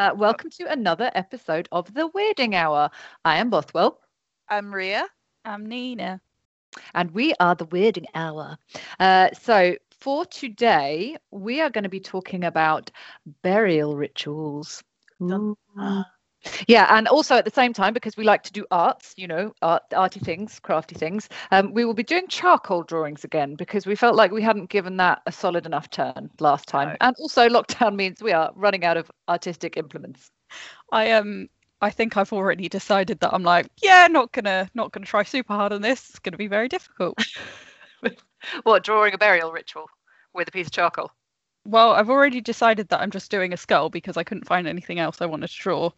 Uh, welcome to another episode of the Weirding Hour. I am Bothwell. I'm Rhea. I'm Nina. And we are the Weirding Hour. Uh, so, for today, we are going to be talking about burial rituals. Yeah, and also at the same time, because we like to do arts, you know, art, arty things, crafty things, um, we will be doing charcoal drawings again because we felt like we hadn't given that a solid enough turn last time. No. And also, lockdown means we are running out of artistic implements. I um I think I've already decided that I'm like, yeah, not gonna not gonna try super hard on this. It's gonna be very difficult. What, drawing a burial ritual with a piece of charcoal? Well, I've already decided that I'm just doing a skull because I couldn't find anything else I wanted to draw.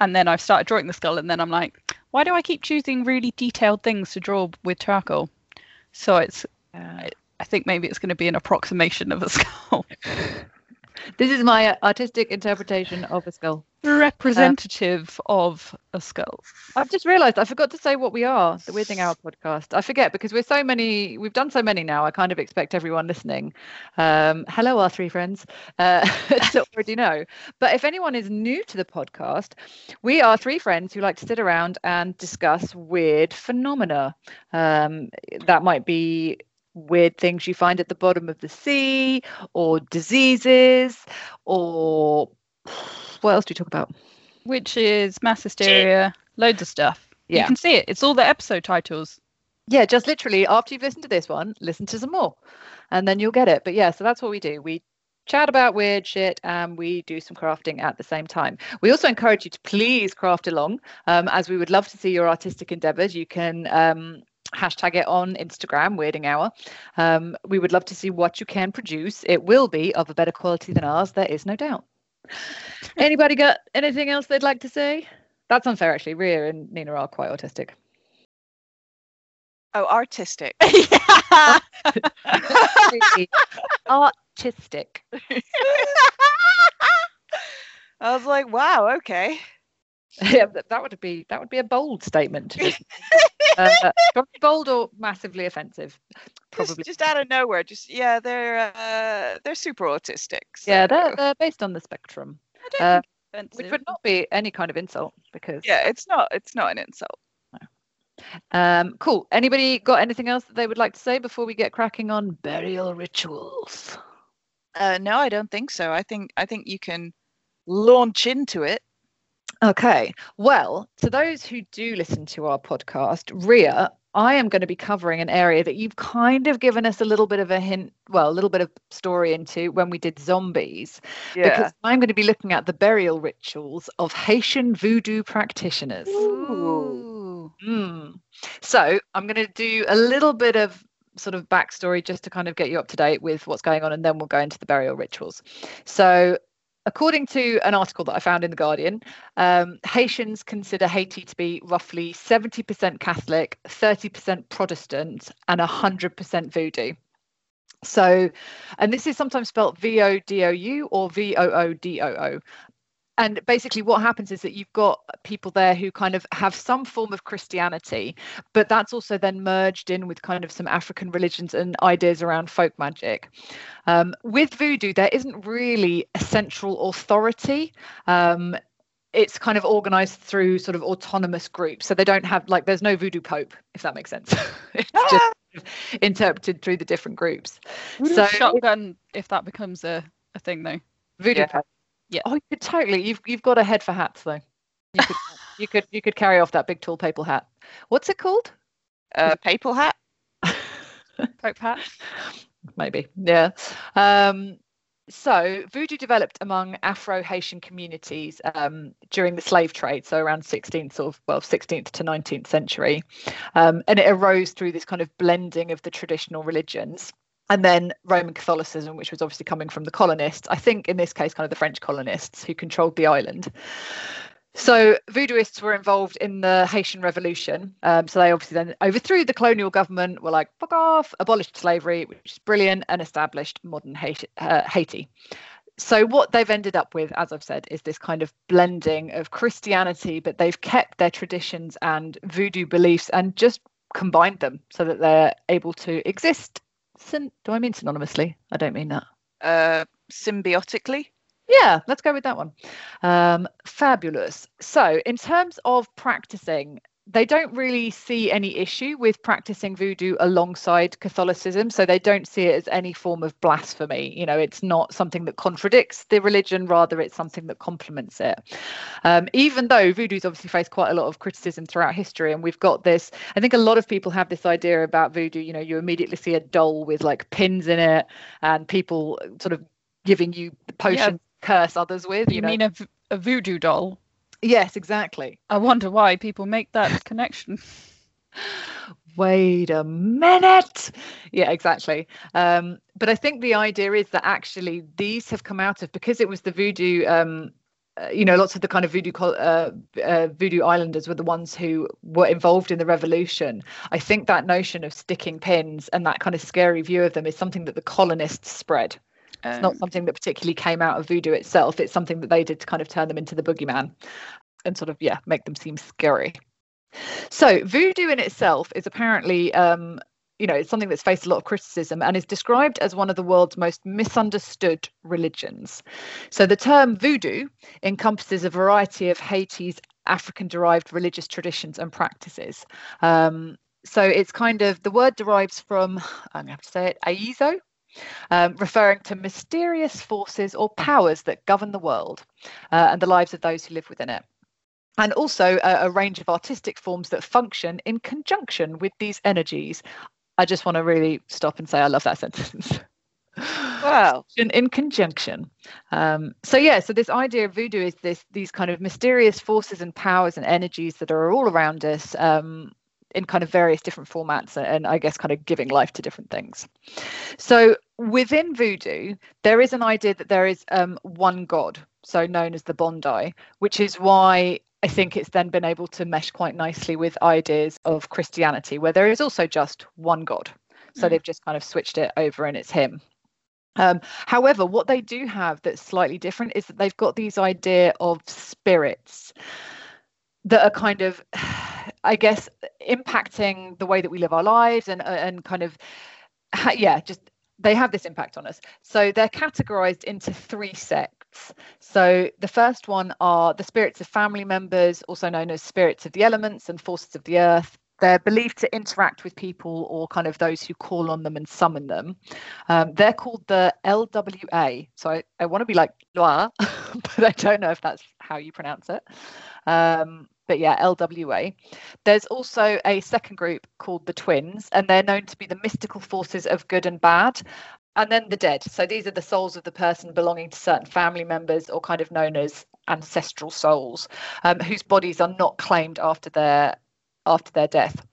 And then I've started drawing the skull and then I'm like, why do I keep choosing really detailed things to draw with charcoal? So it's Uh, I think maybe it's going to be an approximation of a skull. this is my artistic interpretation of a skull. Representative of a skull. I've just realised I forgot to say what we are, the Weirding Hour podcast. I forget because we're so many, we've done so many now. I kind of expect everyone listening. Um, hello, our three friends, uh, to already know. But if anyone is new to the podcast, we are three friends who like to sit around and discuss weird phenomena. Um, that might be weird things you find at the bottom of the sea, or diseases, or what else do we talk about? Which is mass hysteria, loads of stuff. Yeah. You can see it. It's all the episode titles. yeah, just literally after you've listened to this one, listen to some more, and then you'll get it. But yeah, so that's what we do. We chat about weird shit and we do some crafting at the same time. We also encourage you to please craft along, um, as we would love to see your artistic endeavors. You can um, hashtag it on Instagram, Weirding Hour. Um, we would love to see what you can produce. It will be of a better quality than ours, there is no doubt. Anybody got anything else they'd like to say? That's unfair, actually. Rhea and Nina are quite autistic. Oh, artistic. Artistic. I was like, wow, okay. Yeah, that would be that would be a bold statement. Uh, bold or massively offensive. Just, Probably. just out of nowhere. Just yeah, they're uh, they're super autistic. yeah, they're, they're based on the spectrum, I don't uh, which would not be any kind of insult because. yeah. It's not it's not an insult. Um, cool. Anybody got anything else that they would like to say before we get cracking on burial rituals? Uh, no, I don't think so. I think I think you can launch into it. Okay. Well, to those who do listen to our podcast, Rhea, I am going to be covering an area that you've kind of given us a little bit of a hint, well, a little bit of story into when we did zombies, because I'm going to be looking at the burial rituals of Haitian voodoo practitioners. Ooh. Mm. So I'm going to do a little bit of sort of backstory just to kind of get you up to date with what's going on, and then we'll go into the burial rituals. So, according to an article that I found in the Guardian, um, Haitians consider Haiti to be roughly 70% Catholic, 30% Protestant, and 100% Voodoo. So, and this is sometimes spelled V O D O U or V O O D O O. And basically, what happens is that you've got people there who kind of have some form of Christianity, but that's also then merged in with kind of some African religions and ideas around folk magic. Um, with voodoo, there isn't really a central authority. Um, it's kind of organized through sort of autonomous groups. So they don't have, like, there's no voodoo pope, if that makes sense. it's just Ah! sort interpreted through the different groups. Voodoo So- shotgun if that becomes a, a thing though. Voodoo Yeah. pope. Yeah. Oh, you could totally. You've you've got a head for hats though. You could you could you could carry off that big tall papal hat. What's it called? Uh, papal hat. Pope hat. Maybe. Yeah. Um, so voodoo developed among Afro-Haitian communities um, during the slave trade, so around 16th sort of well 16th to 19th century, um, and it arose through this kind of blending of the traditional religions. And then Roman Catholicism, which was obviously coming from the colonists, I think in this case, kind of the French colonists who controlled the island. So voodooists were involved in the Haitian Revolution. Um, so they obviously then overthrew the colonial government, were like, fuck off, abolished slavery, which is brilliant, and established modern Haiti. Uh, Haiti. So what they've ended up with, as I've said, is this kind of blending of Christianity, but they've kept their traditions and voodoo beliefs and just combined them so that they're able to exist. Syn- do I mean synonymously? I don't mean that. Uh, symbiotically. Yeah, let's go with that one. Um, fabulous. So, in terms of practicing, they don't really see any issue with practicing voodoo alongside Catholicism. So they don't see it as any form of blasphemy. You know, it's not something that contradicts the religion, rather, it's something that complements it. Um, even though voodoo's obviously faced quite a lot of criticism throughout history, and we've got this, I think a lot of people have this idea about voodoo. You know, you immediately see a doll with like pins in it, and people sort of giving you potions yeah. curse others with. You, you know? mean a, a voodoo doll? Yes, exactly. I wonder why people make that connection. Wait a minute. Yeah, exactly. Um, but I think the idea is that actually these have come out of because it was the voodoo. Um, uh, you know, lots of the kind of voodoo uh, uh, voodoo islanders were the ones who were involved in the revolution. I think that notion of sticking pins and that kind of scary view of them is something that the colonists spread. It's not um, something that particularly came out of voodoo itself. It's something that they did to kind of turn them into the boogeyman and sort of, yeah, make them seem scary. So voodoo in itself is apparently um, you know, it's something that's faced a lot of criticism and is described as one of the world's most misunderstood religions. So the term voodoo encompasses a variety of Haiti's African derived religious traditions and practices. Um, so it's kind of the word derives from, I'm going to have to say it, Aizo, um, referring to mysterious forces or powers that govern the world uh, and the lives of those who live within it. And also a, a range of artistic forms that function in conjunction with these energies. I just want to really stop and say I love that sentence. Wow. in, in conjunction. Um, so yeah, so this idea of voodoo is this these kind of mysterious forces and powers and energies that are all around us, um, in kind of various different formats and I guess kind of giving life to different things. So within voodoo, there is an idea that there is um, one God, so known as the Bondye, which is why I think it's then been able to mesh quite nicely with ideas of Christianity, where there is also just one God. So mm. they've just kind of switched it over and it's him. Um, however, what they do have that's slightly different is that they've got these idea of spirits that are kind of I guess impacting the way that we live our lives and uh, and kind of yeah, just they have this impact on us. So they're categorized into three sects. So the first one are the spirits of family members, also known as spirits of the elements and forces of the earth. They're believed to interact with people or kind of those who call on them and summon them. Um, they're called the LWA. So I, I want to be like Loire, but I don't know if that's how you pronounce it. Um, but yeah, LWA. There's also a second group called the Twins, and they're known to be the mystical forces of good and bad. And then the dead. So these are the souls of the person belonging to certain family members, or kind of known as ancestral souls, um, whose bodies are not claimed after their after their death.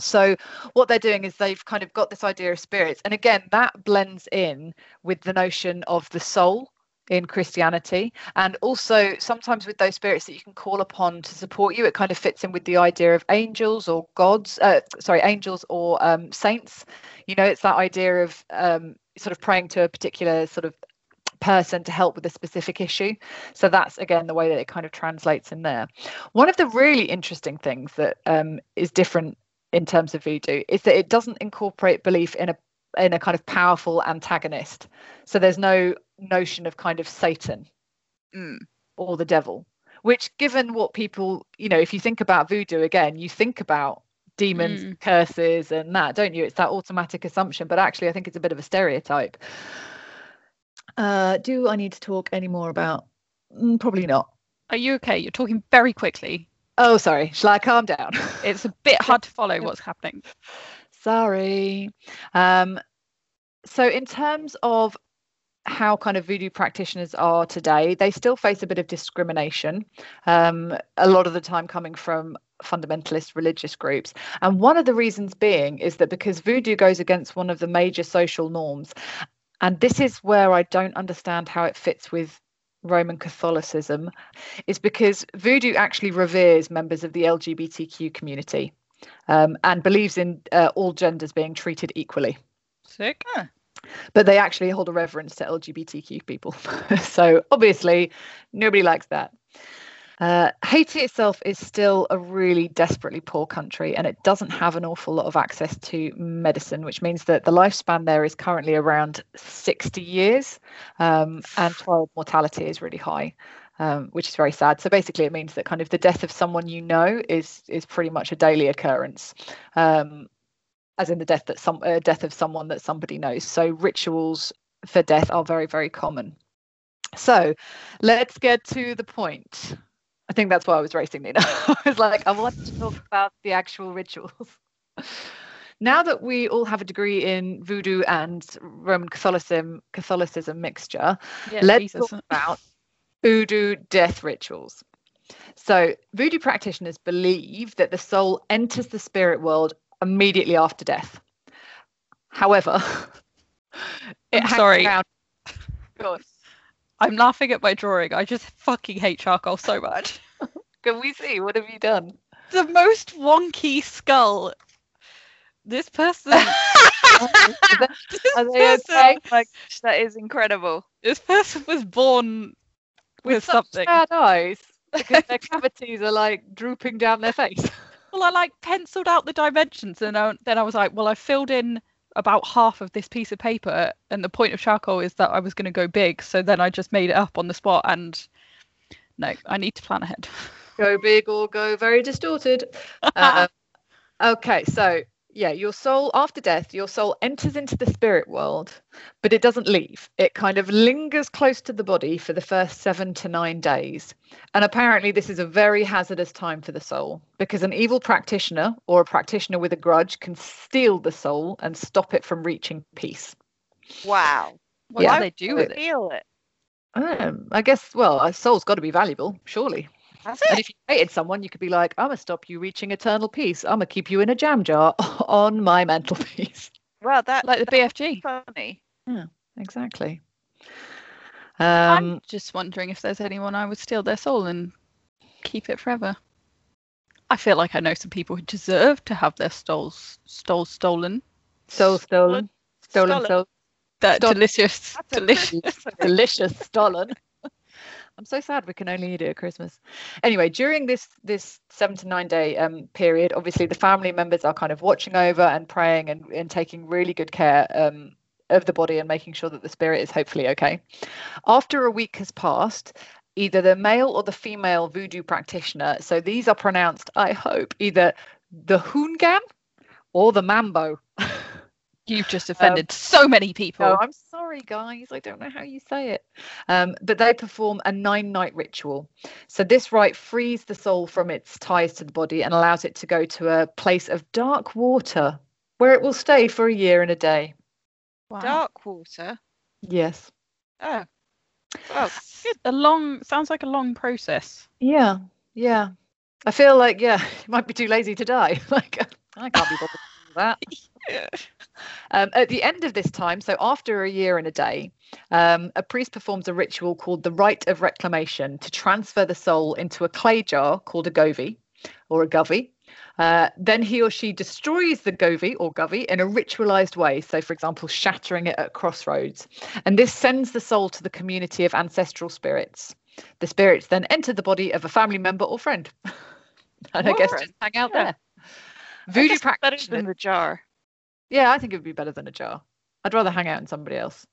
So what they're doing is they've kind of got this idea of spirits, and again that blends in with the notion of the soul in Christianity. And also, sometimes with those spirits that you can call upon to support you, it kind of fits in with the idea of angels or gods, uh, sorry, angels or um, saints. You know, it's that idea of um, sort of praying to a particular sort of person to help with a specific issue. So that's again the way that it kind of translates in there. One of the really interesting things that um, is different in terms of voodoo is that it doesn't incorporate belief in a in a kind of powerful antagonist. So there's no notion of kind of Satan mm. or the devil, which, given what people, you know, if you think about voodoo again, you think about demons, mm. curses, and that, don't you? It's that automatic assumption. But actually, I think it's a bit of a stereotype. Uh, do I need to talk any more about? Mm, probably not. Are you okay? You're talking very quickly. Oh, sorry. Shall I calm down? it's a bit hard to follow what's happening. Sorry. Um, so, in terms of how kind of voodoo practitioners are today, they still face a bit of discrimination, um, a lot of the time coming from fundamentalist religious groups. And one of the reasons being is that because voodoo goes against one of the major social norms, and this is where I don't understand how it fits with Roman Catholicism, is because voodoo actually reveres members of the LGBTQ community um, and believes in uh, all genders being treated equally. Sick. Huh. But they actually hold a reverence to LGBTQ people. so obviously, nobody likes that. Uh, Haiti itself is still a really desperately poor country and it doesn't have an awful lot of access to medicine, which means that the lifespan there is currently around 60 years um, and child mortality is really high. Um, which is very sad. So basically, it means that kind of the death of someone you know is is pretty much a daily occurrence, um, as in the death that some uh, death of someone that somebody knows. So rituals for death are very very common. So let's get to the point. I think that's why I was racing, Nina. I was like, I want to talk about the actual rituals. now that we all have a degree in voodoo and Roman Catholicism, Catholicism mixture, Yeah, let's Jesus. talk about voodoo death rituals. So, voodoo practitioners believe that the soul enters the spirit world immediately after death. However, it I'm sorry. around- I'm laughing at my drawing. I just fucking hate charcoal so much. Can we see? What have you done? The most wonky skull. This person. this, Are they person okay? Like that is incredible. this person was born with, such something. sad eyes because their cavities are like drooping down their face. Well, I like penciled out the dimensions, and I, then I was like, well, I filled in about half of this piece of paper, and the point of charcoal is that I was going to go big, so then I just made it up on the spot. And no, I need to plan ahead. go big or go very distorted. Uh, okay, so yeah, your soul after death, your soul enters into the spirit world, but it doesn't leave. It kind of lingers close to the body for the first seven to nine days. And apparently, this is a very hazardous time for the soul because an evil practitioner or a practitioner with a grudge can steal the soul and stop it from reaching peace. Wow. What Yeah. do they do with it? Feel it. Um, I guess, well, a soul's got to be valuable, surely. That's it. And if you hated someone, you could be like, I'm going to stop you reaching eternal peace. I'm going to keep you in a jam jar on my mantelpiece. Well, that Like the BFG. funny. Yeah, exactly. I'm Um, just wondering if there's anyone I would steal their soul and keep it forever. I feel like I know some people who deserve to have their souls stole stolen. soul stolen. Stolen Stolen. soul. That delicious, delicious. Delicious stolen. I'm so sad we can only eat it at Christmas. Anyway, during this this seven to nine day um, period, obviously the family members are kind of watching over and praying and, and taking really good care um, of the body and making sure that the spirit is hopefully okay. After a week has passed, either the male or the female voodoo practitioner, so these are pronounced, I hope, either the Houngan or the Mambo. You've just offended so many people. Oh, I'm sorry, guys. I don't know how you say it. Um, but they perform a nine night ritual. So, this rite frees the soul from its ties to the body and allows it to go to a place of dark water where it will stay for a year and a day. Wow. Dark water. Yes. Oh. Well, A long sounds like a long process. Yeah. Yeah. I feel like, yeah, you might be too lazy to die. like, I can't be bothered with that. Um, at the end of this time, so after a year and a day, um, a priest performs a ritual called the rite of reclamation to transfer the soul into a clay jar called a govi or a govi. Uh, then he or she destroys the govi or govi in a ritualized way. So, for example, shattering it at crossroads. And this sends the soul to the community of ancestral spirits. The spirits then enter the body of a family member or friend. and I guess just hang out Yeah. there. Voodoo it's better than the jar. Yeah, I think it would be better than a jar. I'd rather hang out in somebody else.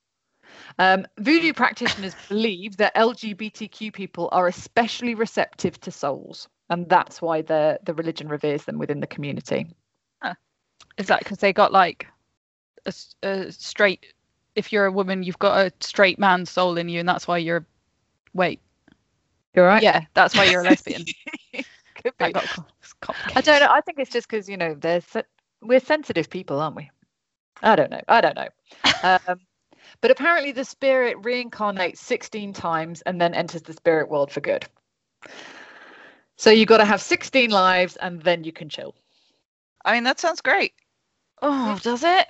Um, voodoo practitioners believe that LGBTQ people are especially receptive to souls, and that's why the the religion reveres them within the community. Is that because they got like a straight? If you're a woman, you've got a straight man's soul in you, and that's why you're. Wait, You're right. yeah, that's why you're a lesbian. Could be. that got I don't know. I think it's just because you know there's we're sensitive people, aren't we? I don't know. I don't know. Um, but apparently, the spirit reincarnates 16 times and then enters the spirit world for good. So you've got to have 16 lives, and then you can chill. I mean, that sounds great. Oh, does it?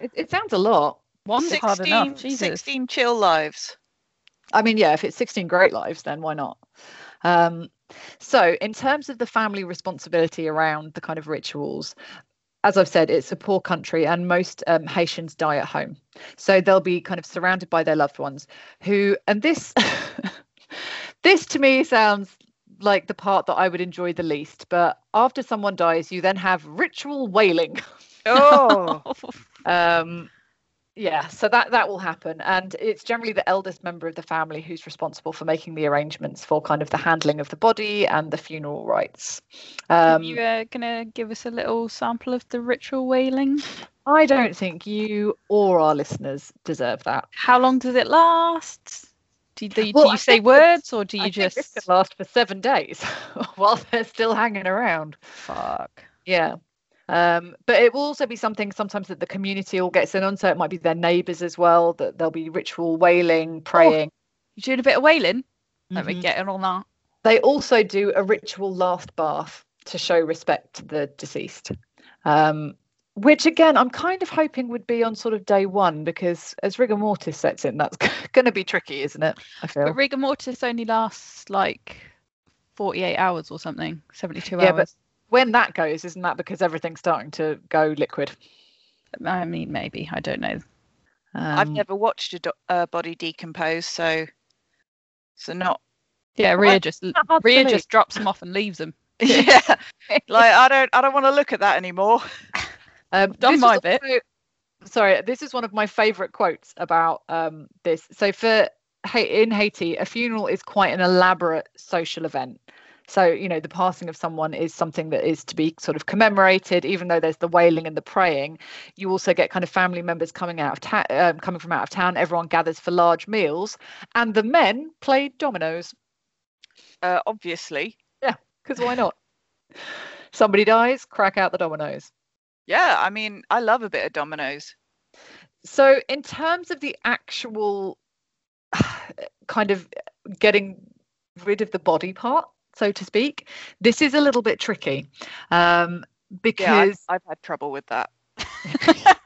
It, it sounds a lot. One's hard 16, enough. Jesus. 16 chill lives. I mean, yeah, if it's 16 great lives, then why not? Um, so, in terms of the family responsibility around the kind of rituals, as I've said, it's a poor country and most um, Haitians die at home. So they'll be kind of surrounded by their loved ones who, and this, this to me sounds like the part that I would enjoy the least. But after someone dies, you then have ritual wailing. Oh, um, yeah, so that that will happen, and it's generally the eldest member of the family who's responsible for making the arrangements for kind of the handling of the body and the funeral rites. Are Um, you uh, gonna give us a little sample of the ritual wailing? I don't think you or our listeners deserve that. How long does it last? Do, do, do you say words or do you I just last for seven days while they're still hanging around. fuck? Yeah. Um, but it will also be something sometimes that the community all gets in on. So it might be their neighbours as well, that there'll be ritual wailing, praying. You doing a bit of wailing? Let me Mhm. get in on that. They also do a ritual last bath to show respect to the deceased. Um, which again, I'm kind of hoping would be on sort of day one because as rigor mortis sets in, that's going to be tricky, isn't it? I feel. But rigor mortis only lasts like 48 hours or something, 72 Yeah, but hours. When that goes, isn't that because everything's starting to go liquid? I mean, maybe. I don't know. I've Um, never watched a do- uh, body decompose, so so not. Yeah, Well, Rhea it's just not hard to Rhea just drops them off and leaves them. Yeah, like I don't I don't want to look at that anymore. Um, Done my bit. also- sorry, this is one of my favourite quotes about um, this. So for Ha- in Haiti, a funeral is quite an elaborate social event. So you know, the passing of someone is something that is to be sort of commemorated. Even though there's the wailing and the praying, you also get kind of family members coming out of town, um, coming from out of town. Everyone gathers for large meals, and the men play dominoes Uh, obviously, yeah, because why not? Somebody dies, crack out the dominoes. yeah. I mean, I love a bit of dominoes. So, in terms of the actual kind of getting rid of the body part, so to speak, this is a little bit tricky um, Yeah, I've, because I've had trouble with that.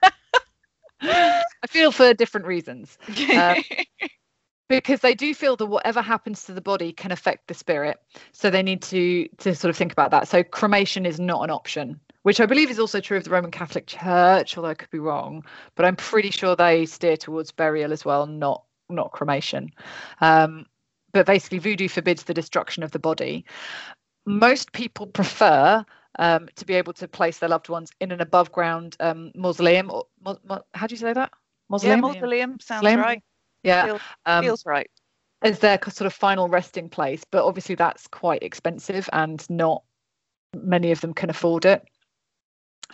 I feel for different reasons. Um, because they do feel that whatever happens to the body can affect the spirit so they need to to sort of think about that so cremation is not an option which i believe is also true of the roman catholic church although i could be wrong but i'm pretty sure they steer towards burial as well not not cremation um, but basically voodoo forbids the destruction of the body most people prefer um, to be able to place their loved ones in an above ground um, mausoleum or how do you say that Mausoleum. yeah, mausoleum sounds Mausoleum? right. yeah Feels, um, feels right. as their sort of final resting place but obviously that's quite expensive and not many of them can afford it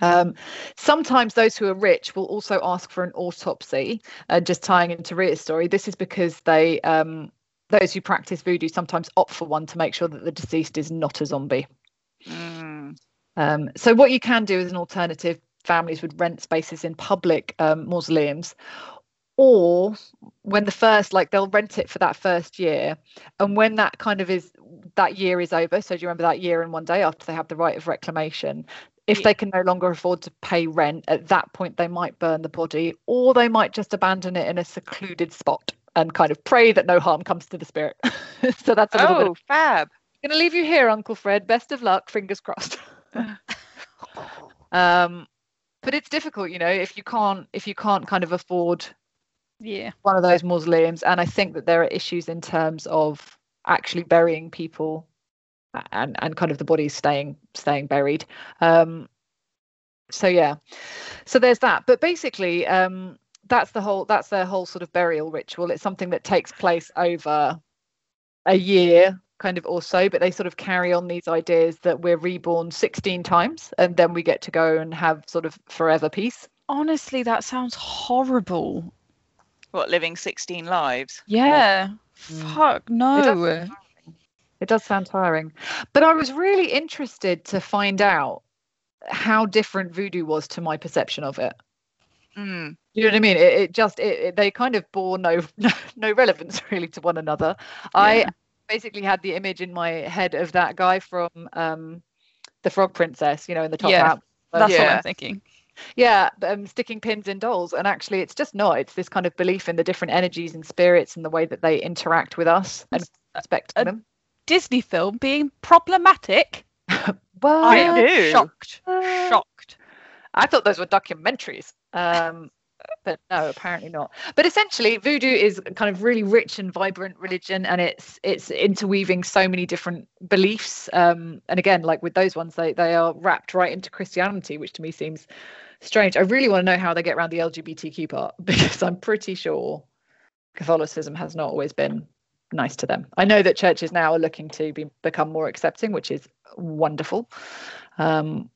um, sometimes those who are rich will also ask for an autopsy uh, just tying into Rita's story this is because they um, those who practice voodoo sometimes opt for one to make sure that the deceased is not a zombie Mm. um, so what you can do as an alternative, families would rent spaces in public um, mausoleums, or when the first, like they'll rent it for that first year, and when that kind of is that year is over. So do you remember that year and one day after they have the right of reclamation? If Yeah. they can no longer afford to pay rent, at that point they might burn the body, or they might just abandon it in a secluded spot and kind of pray that no harm comes to the spirit. so that's a little bit Oh, fab. I'm going to leave you here, Uncle Fred. Best of luck. Fingers crossed. um, but it's difficult, you know, if you can't if you can't kind of afford Yeah. one of those mausoleums, and I think that there are issues in terms of actually burying people and and kind of the bodies staying staying buried. Um, so yeah, so there's that. But basically, um, that's the whole that's their whole sort of burial ritual. It's something that takes place over a year kind of or so but they sort of carry on these ideas that we're reborn 16 times and then we get to go and have sort of forever peace Honestly, that sounds horrible. What, living 16 lives? Yeah. Mm. Fuck no. it does sound tiring but i was really interested to find out how different voodoo was to my perception of it Mm. you know what i mean? It, it just it, it- they kind of bore no, no no relevance really to one another. I basically had the image in my head of that guy from um the frog princess you know in the top Yeah, hat. That's what I'm thinking. yeah um, sticking pins in dolls. And actually it's just not. It's this kind of belief in the different energies and spirits and the way that they interact with us and a- them. Disney film being problematic. well I am shocked. Uh, Shocked. i thought those were documentaries um but no, apparently not. But essentially, voodoo is kind of really rich and vibrant religion, and it's it's interweaving so many different beliefs. Um, and again, like with those ones, they they are wrapped right into Christianity, which to me seems strange. I really want to know how they get around the LGBTQ part because I'm pretty sure Catholicism has not always been nice to them. I know that churches now are looking to be become more accepting, which is wonderful. Um,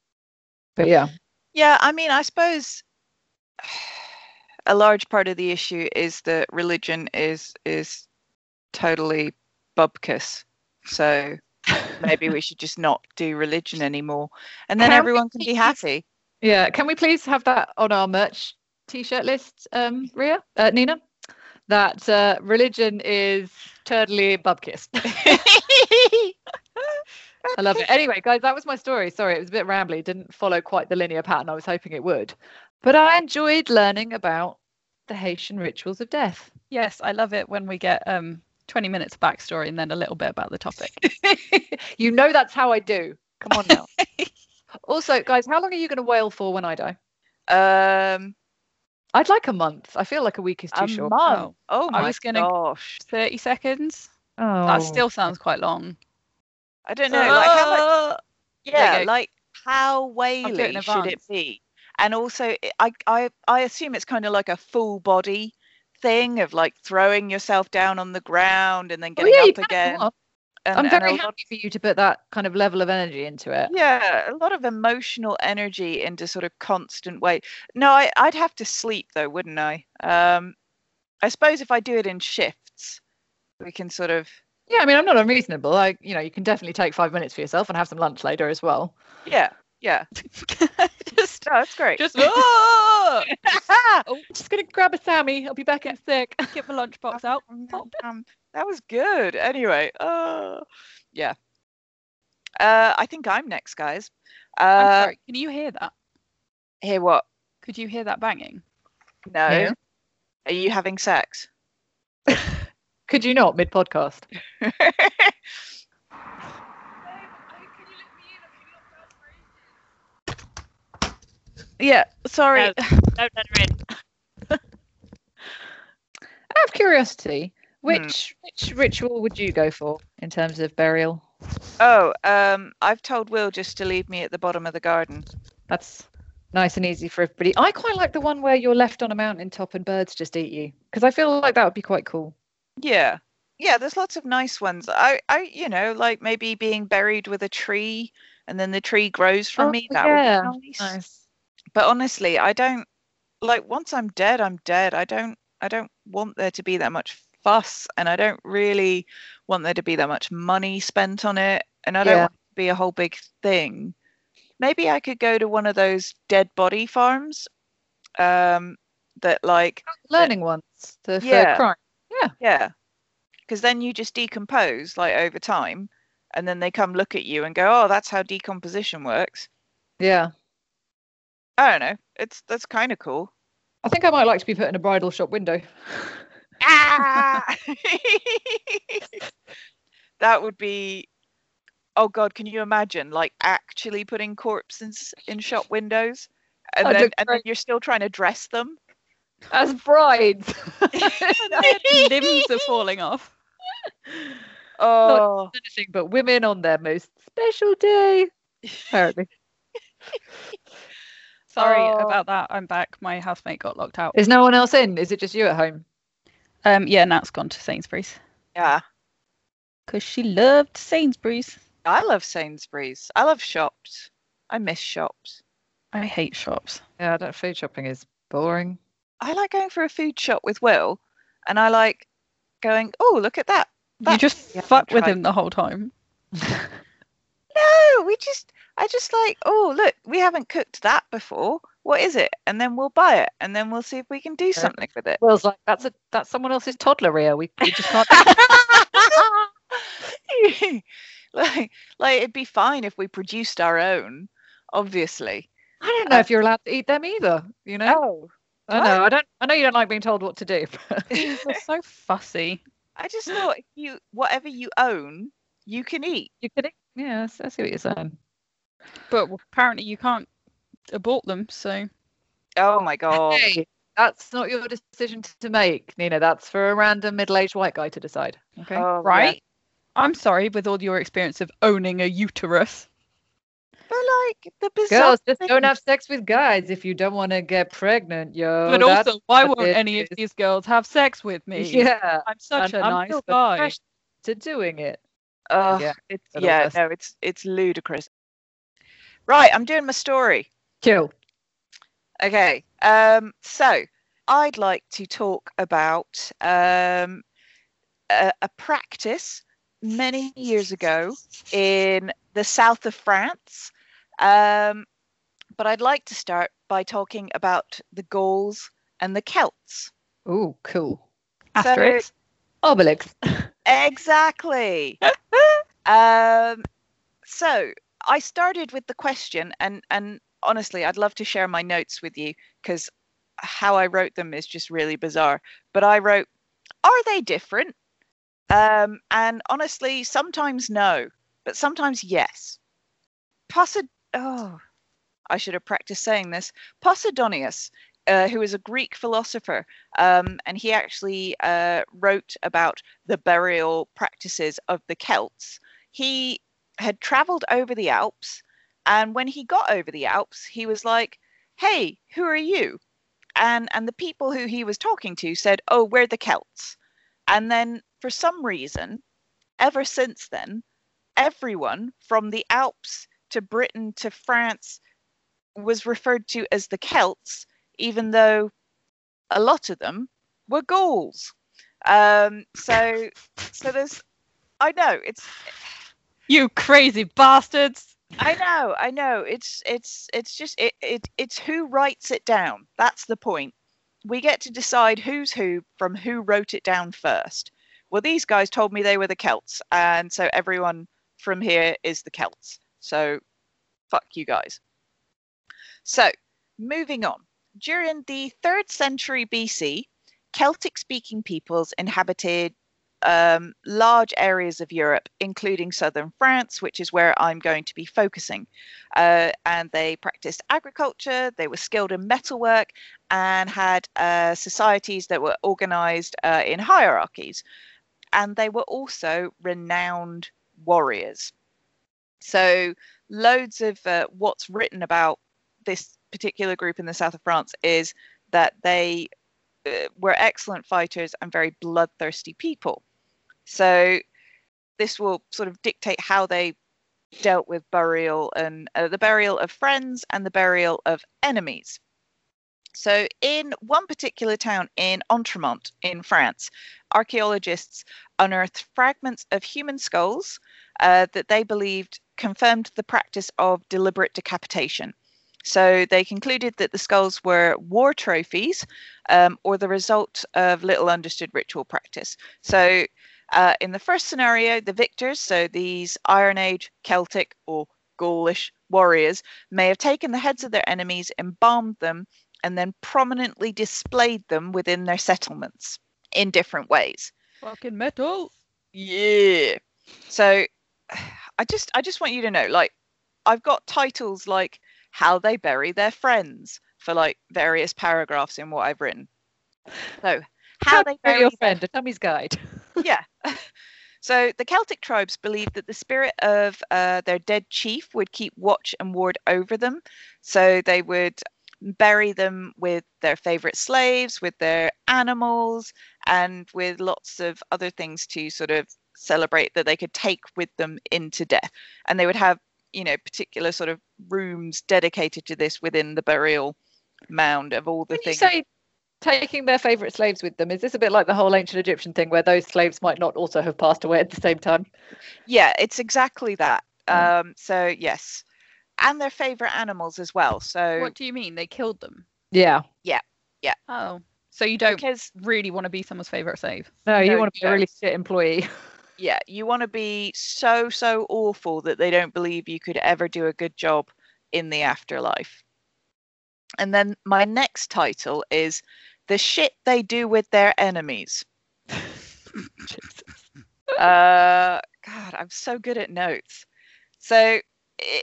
but yeah, Yeah, I mean, I suppose a large part of the issue is that religion is is totally bubkus. So maybe we should just not do religion anymore, and then Can everyone can be happy. yeah. Can we please have that on our merch t-shirt list, um, Rhea, uh, Nina? That uh, religion is totally bubkiss. I love it. Anyway, guys, that was my story. Sorry, it was a bit rambly. Didn't follow quite the linear pattern I was hoping it would. But I enjoyed learning about the Haitian rituals of death. Yes, I love it when we get um 20 minutes of backstory and then a little bit about the topic. you know that's how I do. Come on now. also, guys, how long are you going to wail for when I die? um, I'd like a month. I feel like a week is too a short. month. Oh I my was gonna- gosh! 30 seconds? Oh, That still sounds quite long. I don't know. Like how much? Uh, Yeah, like how do it in whaley should it be? And also, I I I assume it's kind of like a full body thing of like throwing yourself down on the ground and then Oh, getting yeah, you up again. And, I'm very happy for you to put that kind of level of energy into it. yeah, a lot of emotional energy into sort of constant weight. No, I I'd have to sleep though, wouldn't I? Um, I suppose if I do it in shifts, we can sort of Yeah, I mean, I'm not unreasonable. Like, you know, you can definitely take five minutes for yourself and have some lunch later as well. yeah yeah. just, No, that's great. just oh, Oh, just gonna grab a Sammy. I'll be back in a sec. get the lunchbox out. Um, that was good. Anyway, uh, yeah. Uh, I think I'm next, guys. Uh, I'm sorry. Can you hear that? Hear what? Could you hear that banging? No. Yeah. Are you having sex? Could you not mid podcast? Yeah. Sorry. No. Don't let. Out of curiosity, Hmm. which which ritual would you go for in terms of burial? Oh, um, I've told Will just to leave me at the bottom of the garden. That's nice and easy for everybody. I quite like the one where you're left on a mountain top and birds just eat you because I feel like that would be quite cool. Yeah. Yeah, there's lots of nice ones. I, I, you know, like maybe being buried with a tree and then the tree grows from Oh, me. That yeah, would be nice. Nice. But honestly i don't like once i'm dead i'm dead i don't i don't want there to be that much fuss and i don't really want there to be that much money spent on it and i don't Yeah. want it to be a whole big thing maybe i could go to one of those dead body farms um that like Learning ones to, for Yeah. crime. yeah Yeah. because then you just decompose like over time and then they come look at you and go oh that's how decomposition works Yeah. I don't know it's that's kind of cool I think I might like to be put in a bridal shop window. Ah! that would be oh god can you imagine like actually putting corpses in shop windows and That'd then look and then you're still trying to dress them As brides. Limbs are falling off. oh Anything but women on their most special day. Apparently. Sorry Oh. about that. I'm back. My housemate got locked out. Is no one else in? Is it just you at home? Um, yeah, Nat's gone to Sainsbury's yeah because she loved Sainsbury's. i love sainsbury's i love shops i miss shops I hate shops. Yeah, I don't food shopping is boring. i like going for a food shop with will and i like going oh look at that You just yeah, fuck with him the whole time. no we just i just like oh look we haven't cooked that before what is it and then we'll buy it and then we'll see if we can do something with it Will's like, that's a that's someone else's toddler Rhea. We, we just can't like like it'd be fine if we produced our own obviously I don't know uh, if you're allowed to eat them either, you know? oh I know. I don't I know you don't like being told what to do. but- They're so fussy. i just thought you whatever you own you can eat you can eat. Yeah, I see what you're saying. But apparently you can't abort them, so oh my god Hey, that's not your decision to make, Nina. That's for a random middle-aged white guy to decide. Okay. Oh, yeah. right? I'm sorry, with all your experience of owning a uterus. But like the bizarre Girls, just thing- don't have sex with guys if you don't want to get pregnant, yo. but That's also, why won't it any of these girls have sex with me? Yeah. I'm such and a I'm nice guy. to doing it. Ugh, Yeah, it's yeah, no, it's it's ludicrous. Right, I'm doing my story. Kill. Okay. Um, so I'd like to talk about um, a, a practice many years ago in the south of France. Um, but I'd like to start by talking about the Gauls and the Celts. Oh, cool. Asterix. Obelix. Exactly. um, so I started with the question, and and honestly, I'd love to share my notes with you because how I wrote them is just really bizarre. But I wrote, "Are they different?" Um, and honestly, sometimes no, but sometimes yes. Posid. Oh, I should have practiced saying this. Posidonius, uh, who is a Greek philosopher, um, and he actually uh, wrote about the burial practices of the Celts. He had traveled over the Alps, and when he got over the Alps, he was like, "Hey, who are you?" And and the people who he was talking to said, "Oh, we're the Celts." And then for some reason, ever since then, everyone from the Alps to Britain to France was referred to as the Celts, even though a lot of them were Gauls. Um, so, so there's, I know it's, You crazy bastards. I know, I know. It's, it's, it's just, it, it, it's who writes it down. That's the point. We get to decide who's who from who wrote it down first. Well, these guys told me they were the Celts, and so everyone from here is the Celts. So, fuck you guys. So, moving on. During the third century BC, Celtic speaking peoples inhabited um, large areas of Europe, including southern France, which is where I'm going to be focusing. Uh, and they practiced agriculture, they were skilled in metalwork, and had uh, societies that were organized uh, in hierarchies. And they were also renowned warriors. So, loads of uh, what's written about this particular group in the south of France is that they uh, were excellent fighters and very bloodthirsty people. So this will sort of dictate how they dealt with burial and uh, the burial of friends and the burial of enemies. So in one particular town in Entremont in France, archaeologists unearthed fragments of human skulls uh, that they believed confirmed the practice of deliberate decapitation. So they concluded that the skulls were war trophies um, or the result of little understood ritual practice. So uh, in the first scenario, the victors, so these Iron Age Celtic or Gaulish warriors, may have taken the heads of their enemies, embalmed them, and then prominently displayed them within their settlements in different ways. Fucking metal. Yeah. So I just I just want you to know, like, I've got titles like how they bury their friends for like various paragraphs in what I've written. So how, they bury your their friend, a Tummy's guide. yeah. So the Celtic tribes believed that the spirit of uh, their dead chief would keep watch and ward over them. So they would bury them with their favorite slaves, with their animals, and with lots of other things to sort of celebrate that they could take with them into death. And they would have, you know, particular sort of rooms dedicated to this within the burial mound of all the When you things. say taking their favourite slaves with them, is this a bit like the whole ancient Egyptian thing where those slaves might not also have passed away at the same time? Yeah, it's exactly that. Mm. Um, so yes, and their favorite animals as well. So What do you mean? They killed them? Yeah. Yeah. Yeah. Oh. So you don't because really want to be someone's favourite slave? No, you No, want to be a really shit employee. yeah, you want to be so so awful that they don't believe you could ever do a good job in the afterlife. And then my next title is the shit they do with their enemies. Uh, God, I'm so good at notes. So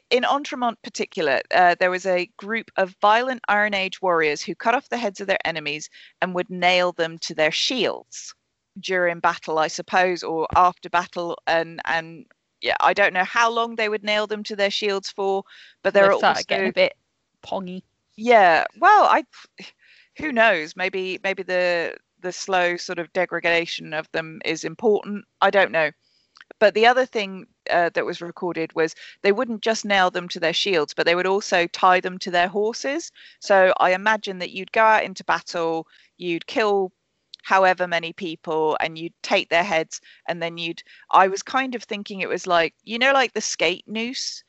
in Entremont particular, uh, there was a group of violent Iron Age warriors who cut off the heads of their enemies and would nail them to their shields during battle, I suppose, or after battle. And and yeah, I don't know how long they would nail them to their shields for, but They are also getting a bit pongy. yeah. Well, I who knows? Maybe maybe the the slow sort of degradation of them is important. I don't know. But the other thing uh, that was recorded was they wouldn't just nail them to their shields, but they would also tie them to their horses. So I imagine that you'd go out into battle, you'd kill however many people, and you'd take their heads, and then you'd. I was kind of thinking it was like you know, like the skate noose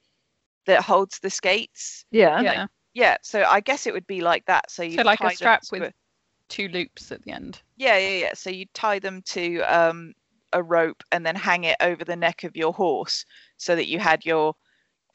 that holds the skates. Yeah. yeah. Yeah, so I guess it would be like that. So you So like a strap with two loops at the end. yeah, yeah, yeah. So you tie them to um, a rope and then hang it over the neck of your horse, so that you had your,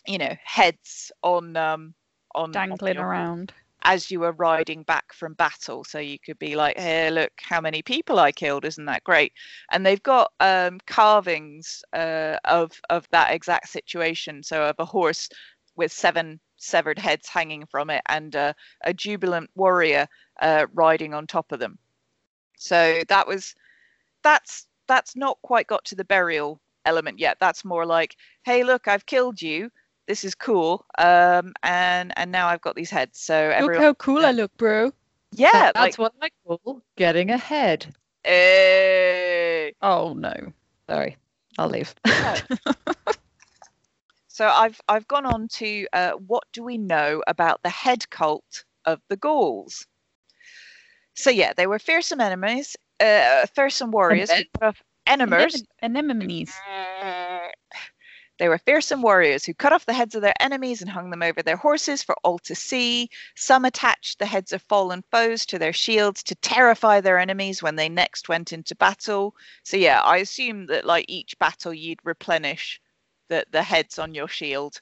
you know, heads on um on on Dangling your- around. as you were riding back from battle. So you could be like, "Here, look how many people I killed! Isn't that great?" And they've got um, carvings uh, of of that exact situation. So of a horse with seven severed heads hanging from it, and uh, a jubilant warrior uh, riding on top of them. So that was that's that's not quite got to the burial element yet. That's more like, "Hey, look, I've killed you." This is cool, um, and and now I've got these heads. So Look everyone, how cool I look, bro. yeah, That's like what I call getting ahead. Hey. Oh no. Sorry, I'll leave. So I've I've gone on to uh, what do we know about the head cult of the Gauls? So yeah, they were fearsome enemies, uh, fearsome warriors, who then? cut off enemies. Anemones. They were fearsome warriors who cut off the heads of their enemies and hung them over their horses for all to see. Some attached the heads of fallen foes to their shields to terrify their enemies when they next went into battle. So yeah, I assume that like each battle you'd replenish the the heads on your shield.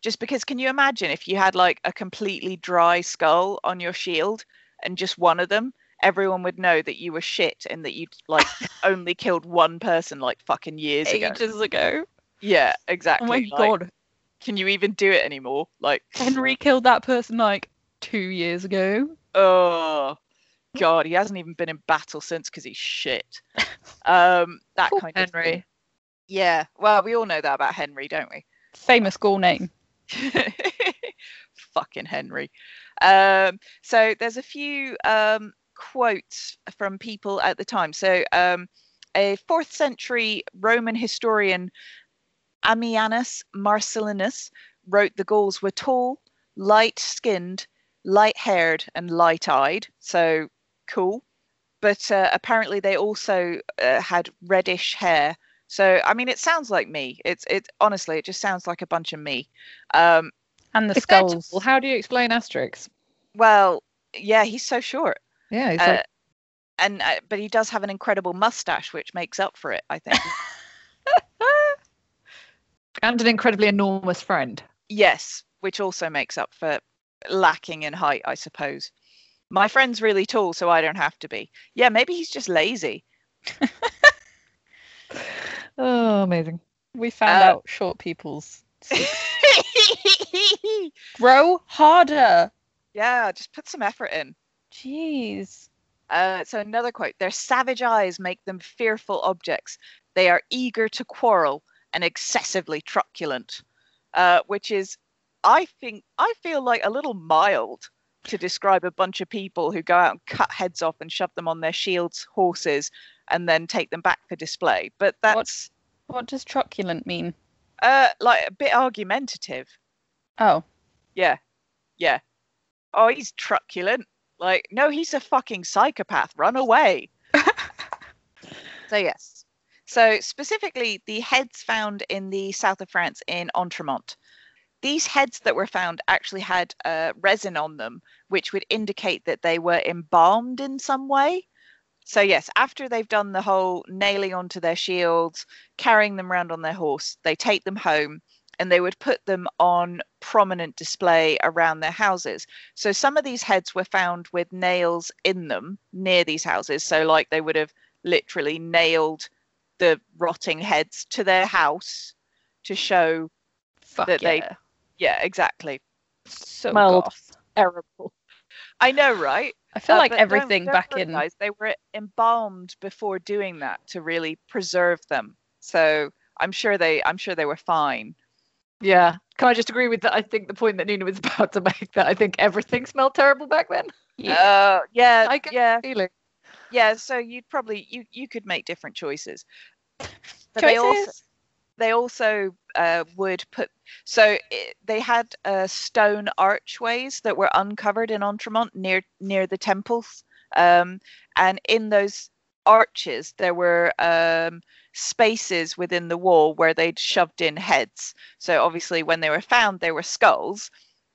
Just because can you imagine if you had like a completely dry skull on your shield and just one of them, everyone would know that you were shit and that you'd like only killed one person like fucking years ago. Ages ago. Yeah, Oh exactly. my like, god. Can you even do it anymore? Like, Henry killed that person like two years ago. oh god, he hasn't even been in battle since because he's shit. Um, that Poor kind of thing. Yeah. Well, we all know that about Henry, don't we? Famous Gaul name. Fucking Henry. Um, so there's a few um, quotes from people at the time. So um, a fourth century Roman historian, Ammianus Marcellinus, wrote the Gauls were tall, light skinned, light haired, and light eyed. So cool. But uh, apparently they also uh, had reddish hair. So I mean, it sounds like me. It's it honestly, it just sounds like a bunch of me. Um, And the If skulls. tall, how do you explain Asterix? well, yeah, he's so short. Yeah, he's Uh, like, and uh, but he does have an incredible mustache which makes up for it i think and an incredibly enormous friend. yes which also makes up for lacking in height i suppose my friend's really tall so i don't have to be yeah maybe he's just lazy Oh, amazing. we found Uh, out short people's grow harder. yeah just put some effort in Jeez. uh, so another quote their savage eyes make them fearful objects they are eager to quarrel and excessively truculent uh, which is i think i feel like a little mild to describe a bunch of people who go out and cut heads off and shove them on their shields horses and then take them back for display but that's What does truculent mean? uh, like a bit argumentative Oh. yeah yeah oh he's truculent like no he's a fucking psychopath run away So yes. So specifically, the heads found in the south of France in Entremont. These heads that were found actually had uh, resin on them, which would indicate that they were embalmed in some way. So yes, after they've done the whole nailing onto their shields, carrying them around on their horse, they take them home and they would put them on prominent display around their houses. So some of these heads were found with nails in them near these houses. So like they would have literally nailed the rotting heads to their house to show Fuck that they- yeah. Yeah, exactly. So Well, goth. Terrible. I know, right? I feel Uh, like but don't- everything don't back worry, in they were embalmed before doing that to really preserve them. So I'm sure they I'm sure they were fine. Yeah. Can I just agree with that? I think the point that Nina was about to make that I think everything smelled terrible back then. yeah. Uh, yeah, I get yeah, the feeling. yeah. So you'd probably you you could make different choices. But they also Choices. They also uh, would put so it, they had uh, stone archways that were uncovered in Entremont near near the temples, um, and in those arches there were um, spaces within the wall where they'd shoved in heads. So obviously, when they were found, they were skulls,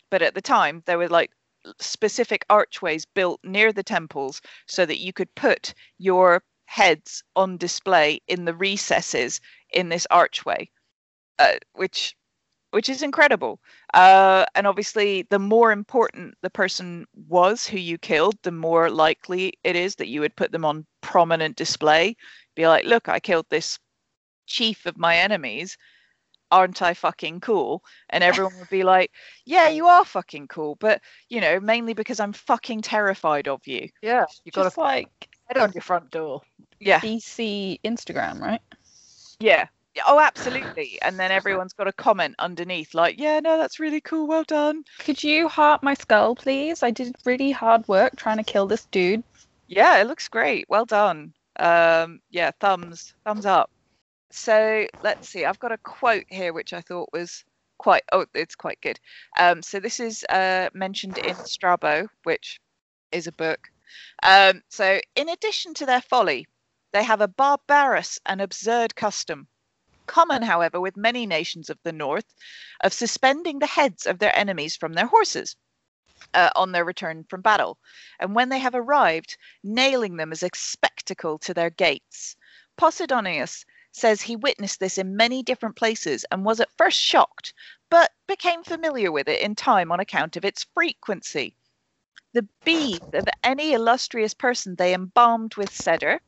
but at the time there were like specific archways built near the temples so that you could put your heads on display in the recesses in this archway, uh, which which is incredible. Uh, and obviously, the more important the person was who you killed, the more likely it is that you would put them on prominent display. Be like, look, I killed this chief of my enemies. Aren't I fucking cool? And everyone would be like, yeah, you are fucking cool. But, you know, mainly because I'm fucking terrified of you. Yeah. You got to like head on your front door. Yeah. DC Instagram, right? Yeah. Oh, absolutely. And then everyone's got a comment underneath, like, yeah, no, that's really cool. Well done. Could you heart my skull, please? I did really hard work trying to kill this dude. Yeah, it looks great. Well done. Um, yeah, thumbs, thumbs up. So let's see. I've got a quote here which I thought was quite. Oh, it's quite good. Um, so this is uh, mentioned in Strabo, which is a book. Um, so in addition to their folly, they have a barbarous and absurd custom, common, however, with many nations of the north, of suspending the heads of their enemies from their horses. Uh, on their return from battle, and when they have arrived, nailing them as a spectacle to their gates. Posidonius says he witnessed this in many different places and was at first shocked, but became familiar with it in time on account of its frequency. The beads of any illustrious person they embalmed with cedar,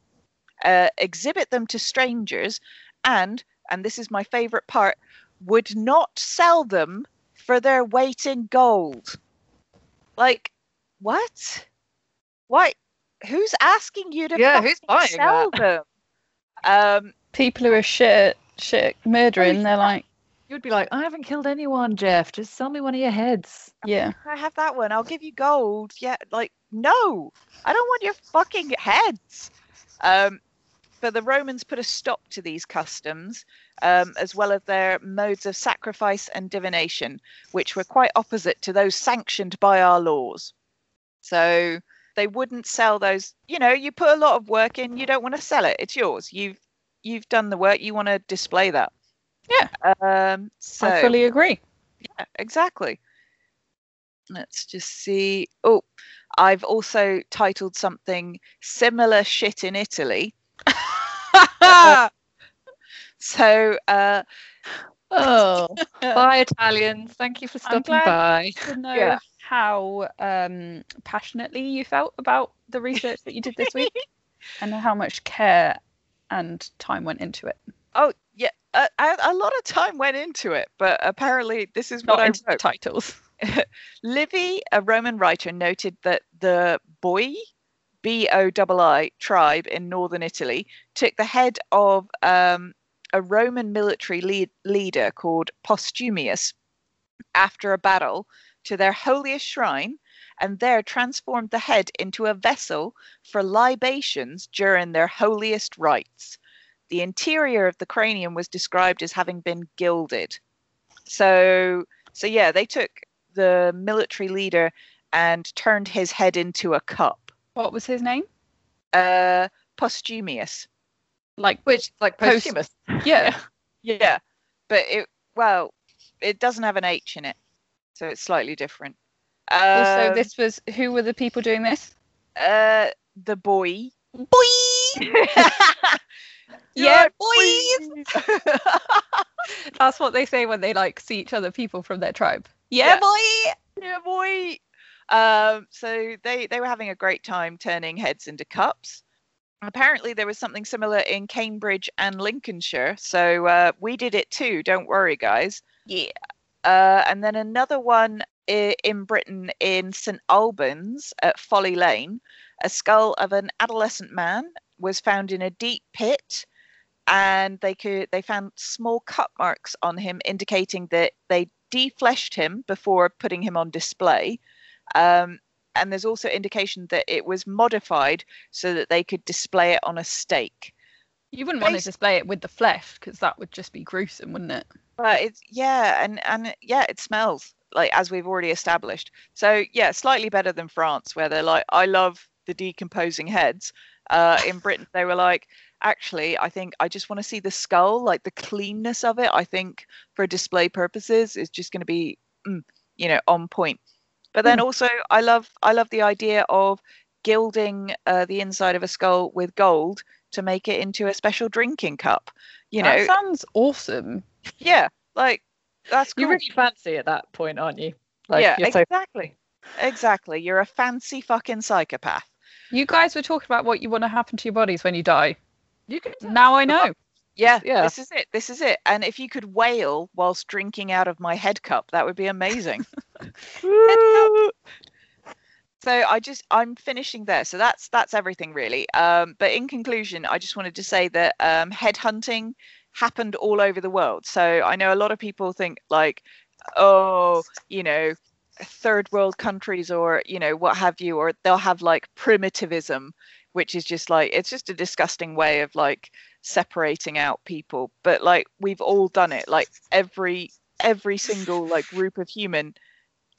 uh, exhibit them to strangers, and, and this is my favorite part, would not sell them for their weight in gold. Like, what? Why? Who's asking you to Yeah, who's buying sell them? Um, People who are shit, shit murdering, they're like, You'd be like, I haven't killed anyone, Jeff. Just sell me one of your heads. yeah. I have that one. I'll give you gold. Yeah, like no, I don't want your fucking heads. Um, but the Romans put a stop to these customs, um, as well as their modes of sacrifice and divination, which were quite opposite to those sanctioned by our laws. So they wouldn't sell those. You know, you put a lot of work in. You don't want to sell it. It's yours. You've you've done the work. You want to display that. Yeah. Um. So I fully agree. yeah, exactly. Let's just see. Oh, I've also titled something similar shit in Italy. So, uh, Oh, bye, Italians. Thank you for stopping by. to know Yeah. how um, passionately you felt about the research that you did this week and how much care and time went into it. oh, yeah, a, a, a lot of time went into it, but apparently this is what Not I into the wrote. titles. Livy, a Roman writer, noted that the Boii, B O I I tribe in northern Italy, took the head of um, a Roman military lead, leader called Postumius after a battle to their holiest shrine and there transformed the head into a vessel for libations during their holiest rites. The interior of the cranium was described as having been gilded. So, so yeah, they took the military leader and turned his head into a cup. What was his name? Uh, Postumius. Like, Which, like, Post- posthumous. yeah. Yeah, but it well, it doesn't have an H in it, so it's slightly different. Also, Um, this was who were the people doing this? uh the boy. Boy! Yeah, boys! That's what they say when they like see each other people from their tribe. Yeah. boy! yeah, boy. Um, so they they were having a great time turning heads into cups. Apparently, there was something similar in Cambridge and Lincolnshire, so uh, we did it too. Don't worry, guys. Yeah. Uh, and then another one i- in Britain in St Albans at Folly Lane. A skull of an adolescent man was found in a deep pit, and they could they found small cut marks on him, indicating that they defleshed him before putting him on display. Um, and there's also indication that it was modified so that they could display it on a stake. You wouldn't want to display it with the flesh because that would just be gruesome, wouldn't it? But it's yeah, and and yeah, it smells like as we've already established. So yeah, slightly better than France, where they're like, I love the decomposing heads. Uh, in Britain, they were like, actually, I think I just want to see the skull, like the cleanness of it. I think for display purposes, is just going to be, mm, you know, on point. But then also, I love I love the idea of gilding uh, the inside of a skull with gold to make it into a special drinking cup. You know, that sounds awesome. yeah, like that's cool. You're really fancy at that point, aren't you? Like, yeah, you're so- exactly. Exactly. You're a fancy fucking psychopath. You guys were talking about what you want to happen to your bodies when you die. you could Now I know. Yeah, Yeah. this is it. This is it. And if you could wail whilst drinking out of my head cup, that would be amazing. so I just I'm finishing there. So that's that's everything really. Um, but in conclusion, I just wanted to say that um, headhunting happened all over the world. So I know a lot of people think like, oh, you know, third world countries or you know what have you, or they'll have like primitivism, which is just like it's just a disgusting way of like separating out people. But like we've all done it. Like every every single like group of human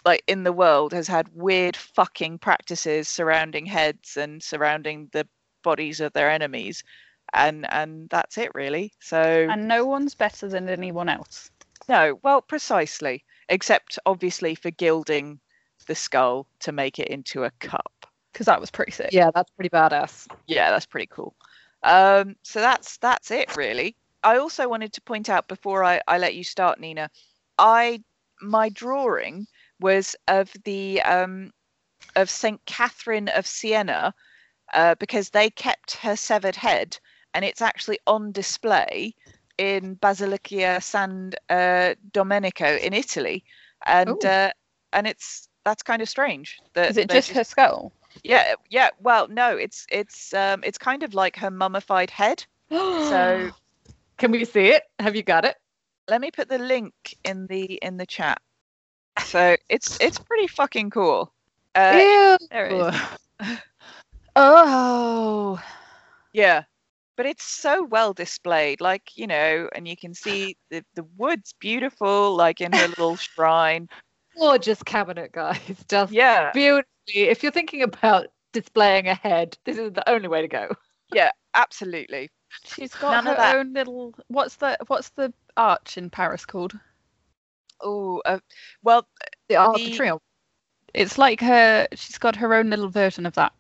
like in the world has had weird fucking practices surrounding heads and surrounding the bodies of their enemies and and that's it really so And no one's better than anyone else. no well precisely except obviously for gilding the skull to make it into a cup Because that was pretty sick. Yeah, that's pretty badass. yeah that's pretty cool um so that's that's it really. I also wanted to point out before i i let you start nina i my drawing was of the um of saint catherine of siena uh, because they kept her severed head and it's actually on display in basilica san uh, domenico in italy. And uh, and it's that's kind of strange that Is it they're just her skull? Yeah, yeah. Well, no, it's it's um it's kind of like her mummified head. So Can we see it? Have you got it? let me put the link in the in the chat. So it's it's pretty fucking cool. Uh, Ew. there it is. Oh. yeah, but it's so well displayed. Like you know, and you can see the the wood's beautiful, like in her little shrine. Gorgeous cabinet, guys. Just Yeah, beautifully. If you're thinking about displaying a head, this is the only way to go. yeah, absolutely. She's got None her own little. What's the What's the arch in Paris called? Oh, uh, well, The Arc The- of Triumph. It's like her. She's got her own little version of that.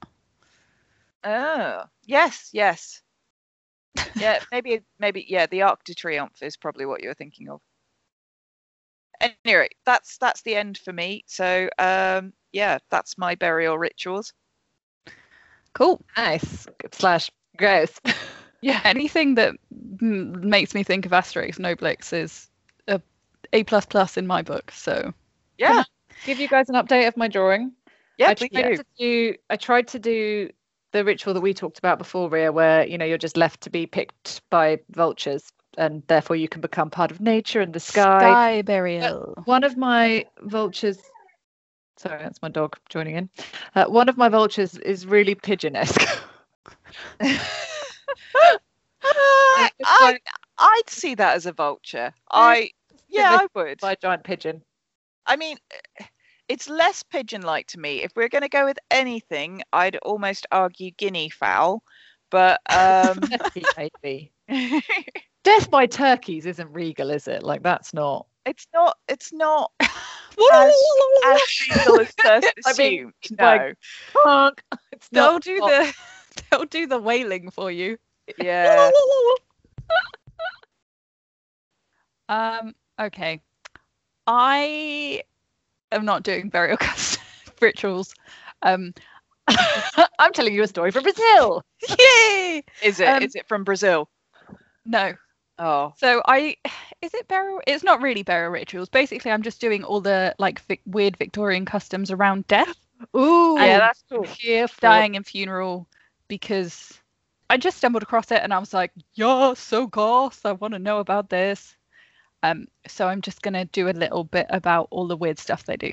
oh, yes, yes. Yeah, maybe, maybe, yeah. The Arc de Triomphe is probably what you were thinking of. Anyway, that's that's the end for me. So, um, yeah, that's my burial rituals. Cool. Nice. Slash gross. Yeah. Anything that m- makes me think of Asterix and Obelix is a A plus plus in my book. So Yeah, Give you guys an update of my drawing. yeah, I tried do. to do I tried to do the ritual that we talked about before, Rhea, where you know you're just left to be picked by vultures and therefore you can become part of nature and the sky. sky burial. One of my vultures sorry, that's my dog joining in. Uh, one of my vultures is really pigeon-esque. I, I, I'd see that as a vulture. I, yeah, I would. by a giant pigeon. I mean, it's less pigeon-like to me. If we're going to go with anything, I'd almost argue guinea fowl. But um, Maybe. Death by turkeys isn't regal, is it? Like that's not. it's not. It's not as, as regal as first I assumed. mean, no. like- Punk. It's they'll not do pop. the they'll do the wailing for you. yeah. Um. Okay. I am not doing burial cast rituals. Um. I'm telling you a story from Brazil. Yay! Is it? Is Um, it from Brazil? No. Oh, So I, is it burial? It's not really burial rituals. Basically, I'm just doing all the like vic- weird Victorian customs around death, Ooh, yeah, that's cool. dying, and funeral because I just stumbled across it and I was like, yeah, so goth. I want to know about this. Um, so I'm just gonna do a little bit about all the weird stuff they do.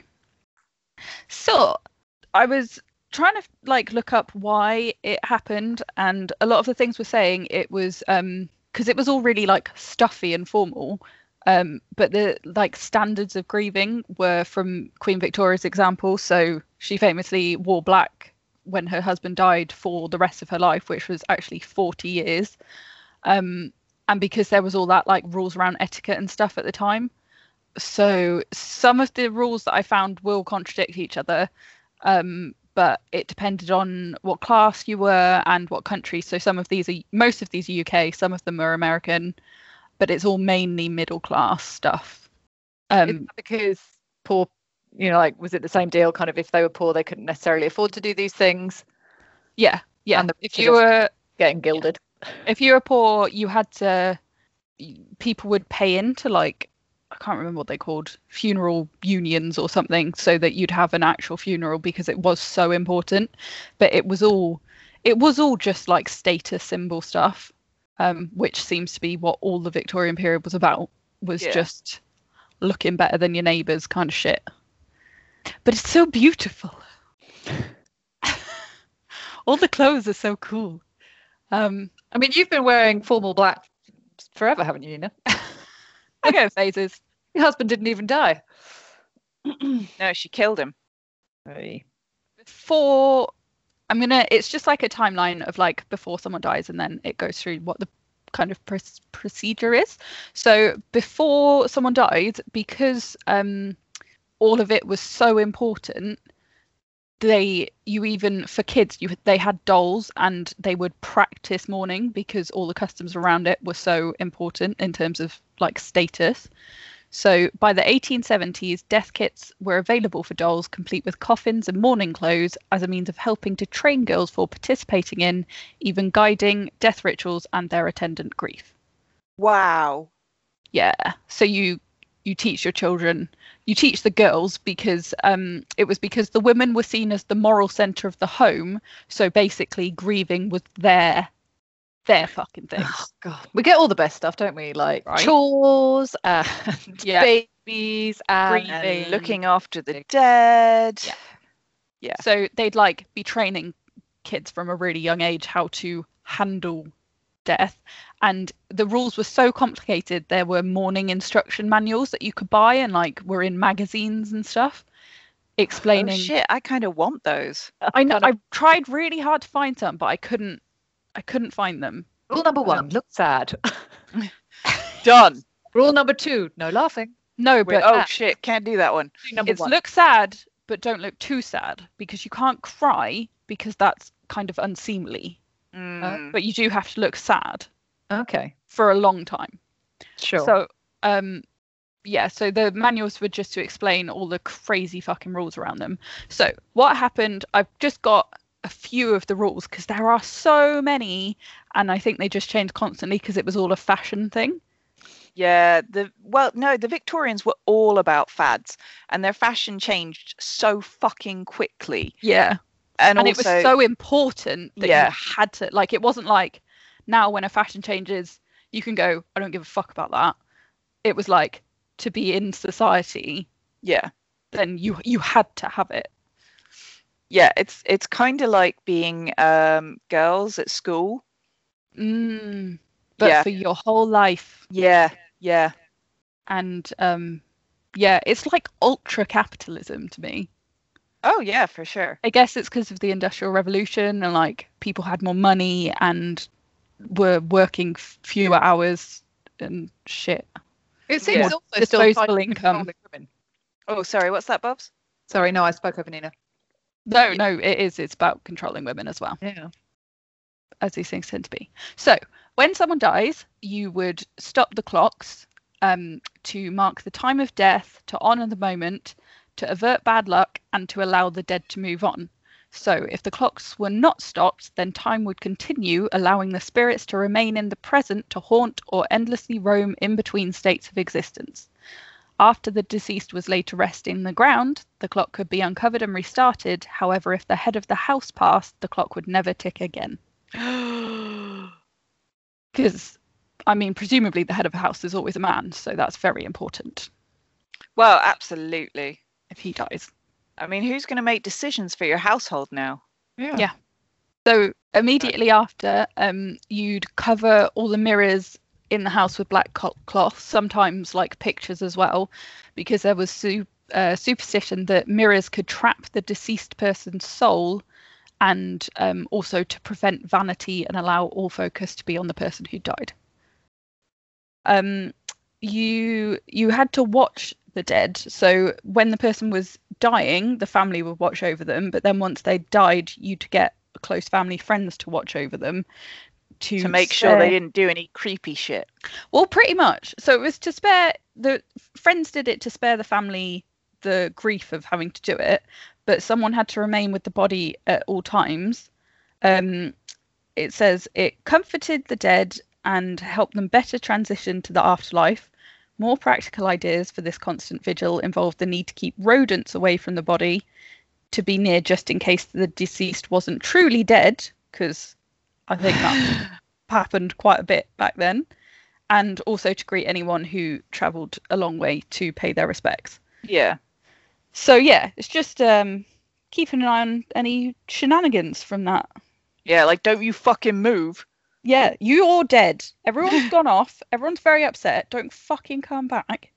So I was trying to like look up why it happened, and a lot of the things were saying it was um because it was all really like stuffy and formal. Um, but the like standards of grieving were from Queen Victoria's example. So she famously wore black when her husband died for the rest of her life, which was actually 40 years. Um, and because there was all that like rules around etiquette and stuff at the time. So some of the rules that I found will contradict each other. Um, but it depended on what class you were and what country. So some of these are most of these are UK, some of them are American, but it's all mainly middle class stuff. Um, because poor, you know, like was it the same deal? Kind of if they were poor, they couldn't necessarily afford to do these things. yeah, yeah. And the If you were Getting gilded. if you were poor, you had to. People would pay into like I can't remember what they called funeral unions or something, so that you'd have an actual funeral because it was so important. But it was all, it was all just like status symbol stuff, um, which seems to be what all the Victorian period was about. Was Yeah. just looking better than your neighbours kind of shit. But it's so beautiful. all the clothes are so cool. Um, I mean, you've been wearing formal black forever, haven't you, Nina? I go in phases. Your husband didn't even die. No, she killed him. Hey. Before I'm gonna, it's just like a timeline of like before someone dies, and then it goes through what the kind of pr- procedure is. So before someone died, because um, all of it was so important, they you even for kids you they had dolls and they would practice mourning because all the customs around it were so important in terms of like status. So by the 1870s, death kits were available for dolls, complete with coffins and mourning clothes, as a means of helping to train girls for participating in, even guiding death rituals and their attendant grief. Wow. Yeah. So you you teach your children, you teach the girls because um, it was because the women were seen as the moral center of the home. So basically, grieving was their their fucking thing. Oh, God. We get all the best stuff, don't we? Like Right. chores and Yeah. babies and, Grieving. And looking after the dead. Yeah. Yeah. So they'd like be training kids from a really young age how to handle death. And the rules were so complicated. There were mourning instruction manuals that you could buy and like were in magazines and stuff Oh explaining. shit, I kind of want those. I know I tried really hard to find some, but I couldn't I couldn't find them. Rule number one, look sad. Done. Rule number two, no laughing. No, Wait, but oh uh, shit, can't do that one. Rule number it's one. look sad, but don't look too sad because you can't cry because that's kind of unseemly. Mm. But you do have to look sad okay, for a long time. sure. So, um, yeah, so the manuals were just to explain all the crazy fucking rules around them. So, what happened? I've just got a few of the rules because there are so many, and I think they just change constantly because it was all a fashion thing. Yeah, the well, no, the Victorians were all about fads, and their fashion changed so fucking quickly. Yeah, And, and, also, it was so important that Yeah. you had to like. It wasn't like now when a fashion changes, you can go, I don't give a fuck about that. It was like to be in society, yeah, then you you had to have it. yeah. It's it's kind of like being um, girls at school. Mm, but Yeah. for your whole life. Yeah, yeah, And um, yeah, it's like ultra capitalism to me. Oh yeah, for sure. I guess it's because of the Industrial Revolution and like people had more money and were working fewer hours and shit. it seems yeah. also still Disposable tied income. women. Oh, sorry, what's that, Bobs? Sorry, no, I spoke over Nina. No, no, it is. It's about controlling women as well, Yeah. as these things tend to be. So when someone dies, you would stop the clocks um, to mark the time of death, to honour the moment, to avert bad luck, and to allow the dead to move on. So, if the clocks were not stopped, then time would continue, allowing the spirits to remain in the present to haunt or endlessly roam in between states of existence. After the deceased was laid to rest in the ground, the clock could be uncovered and restarted. However, if the head of the house passed, the clock would never tick again. Because, I mean, presumably the head of a house is always a man, so that's very important well, absolutely. If he dies. I mean, who's going to make decisions for your household now? Yeah. Yeah. So immediately after, um, you'd cover all the mirrors in the house with black cloth, sometimes like pictures as well, because there was su- uh, superstition that mirrors could trap the deceased person's soul, and um, also to prevent vanity and allow all focus to be on the person who died. Um, you you had to watch the dead. So when the person was dying, the family would watch over them. But then once they died, you'd get close family friends to watch over them to, To make sure they didn't do any creepy shit. Well, pretty much. So it was to spare the friends did it to spare the family the grief of having to do it, but someone had to remain with the body at all times. Um, it says it comforted the dead and helped them better transition to the afterlife. More practical ideas for this constant vigil involved the need to keep rodents away from the body, to be near just in case the deceased wasn't truly dead, because I think that happened quite a bit back then, and also to greet anyone who travelled a long way to pay their respects. Yeah. So yeah, it's just um, keeping an eye on any shenanigans from that. Yeah, like don't you fucking move. Yeah, you all dead. Everyone's gone off. Everyone's very upset. Don't fucking come back.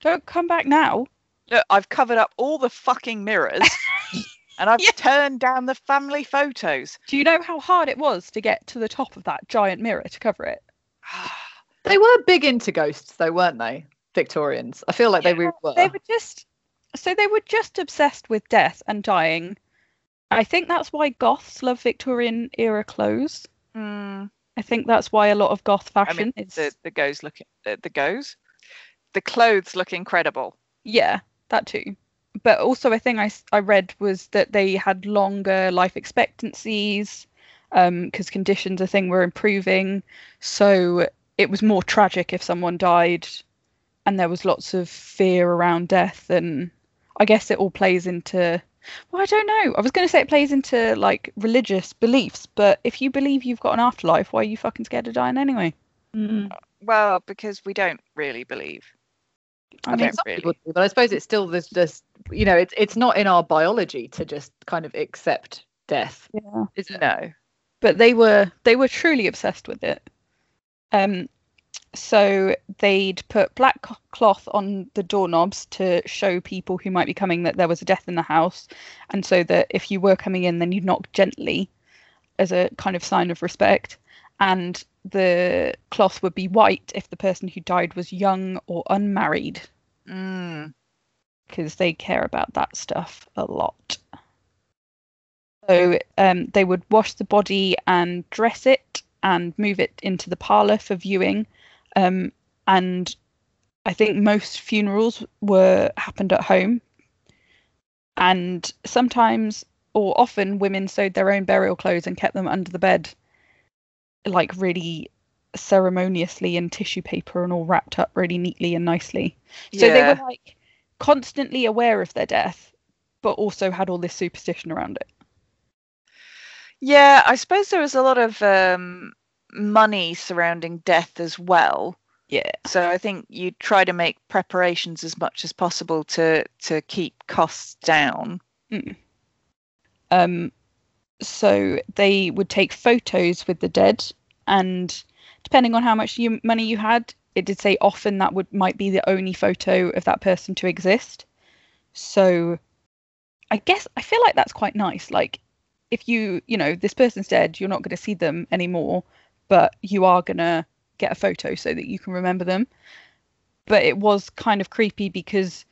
Don't come back now. Look, I've covered up all the fucking mirrors and I've Yeah. turned down the family photos. Do you know how hard it was to get to the top of that giant mirror to cover it? They were big into ghosts, though, weren't they? Victorians. I feel like they really were. They were just so they were just obsessed with death and dying. I think that's why goths love Victorian era clothes. Mm, I think that's why a lot of goth fashion I mean, is the the goes look the, the goes, the clothes look incredible. Yeah, that too. But also, a thing I, I read was that they had longer life expectancies because conditions, I think, were improving. So it was more tragic if someone died and there was lots of fear around death. And I guess it all plays into, well, I don't know. I was going to say it plays into like religious beliefs, but if you believe you've got an afterlife, why are you fucking scared of dying anyway? Mm. Well, because we don't really believe. I I mean, some really. people do, but I suppose it's still this, this, you know, it's it's not in our biology to just kind of accept death, Yeah. is it? No. but they were they were truly obsessed with it. Um, so they'd put black cloth on the doorknobs to show people who might be coming that there was a death in the house, and so that if you were coming in, then you'd knock gently, as a kind of sign of respect. And the cloth would be white if the person who died was young or unmarried, Mm. because they care about that stuff a lot. So um, they would wash the body and dress it and move it into the parlor for viewing. Um, and I think most funerals were happened at home. And sometimes, or often, women sewed their own burial clothes and kept them under the bed, like really ceremoniously in tissue paper and all wrapped up really neatly and nicely. So they were like constantly aware of their death, but also had all this superstition around it. Yeah, I suppose there was a lot of um, money surrounding death as well. Yeah. So I think you try to make preparations as much as possible to to keep costs down. Um, so they would take photos with the dead, and depending on how much you, money you had, it did say often that would might be the only photo of that person to exist. So, I guess I feel like that's quite nice. Like, if you you know this person's dead, you're not going to see them anymore, but you are gonna get a photo so that you can remember them. But it was kind of creepy because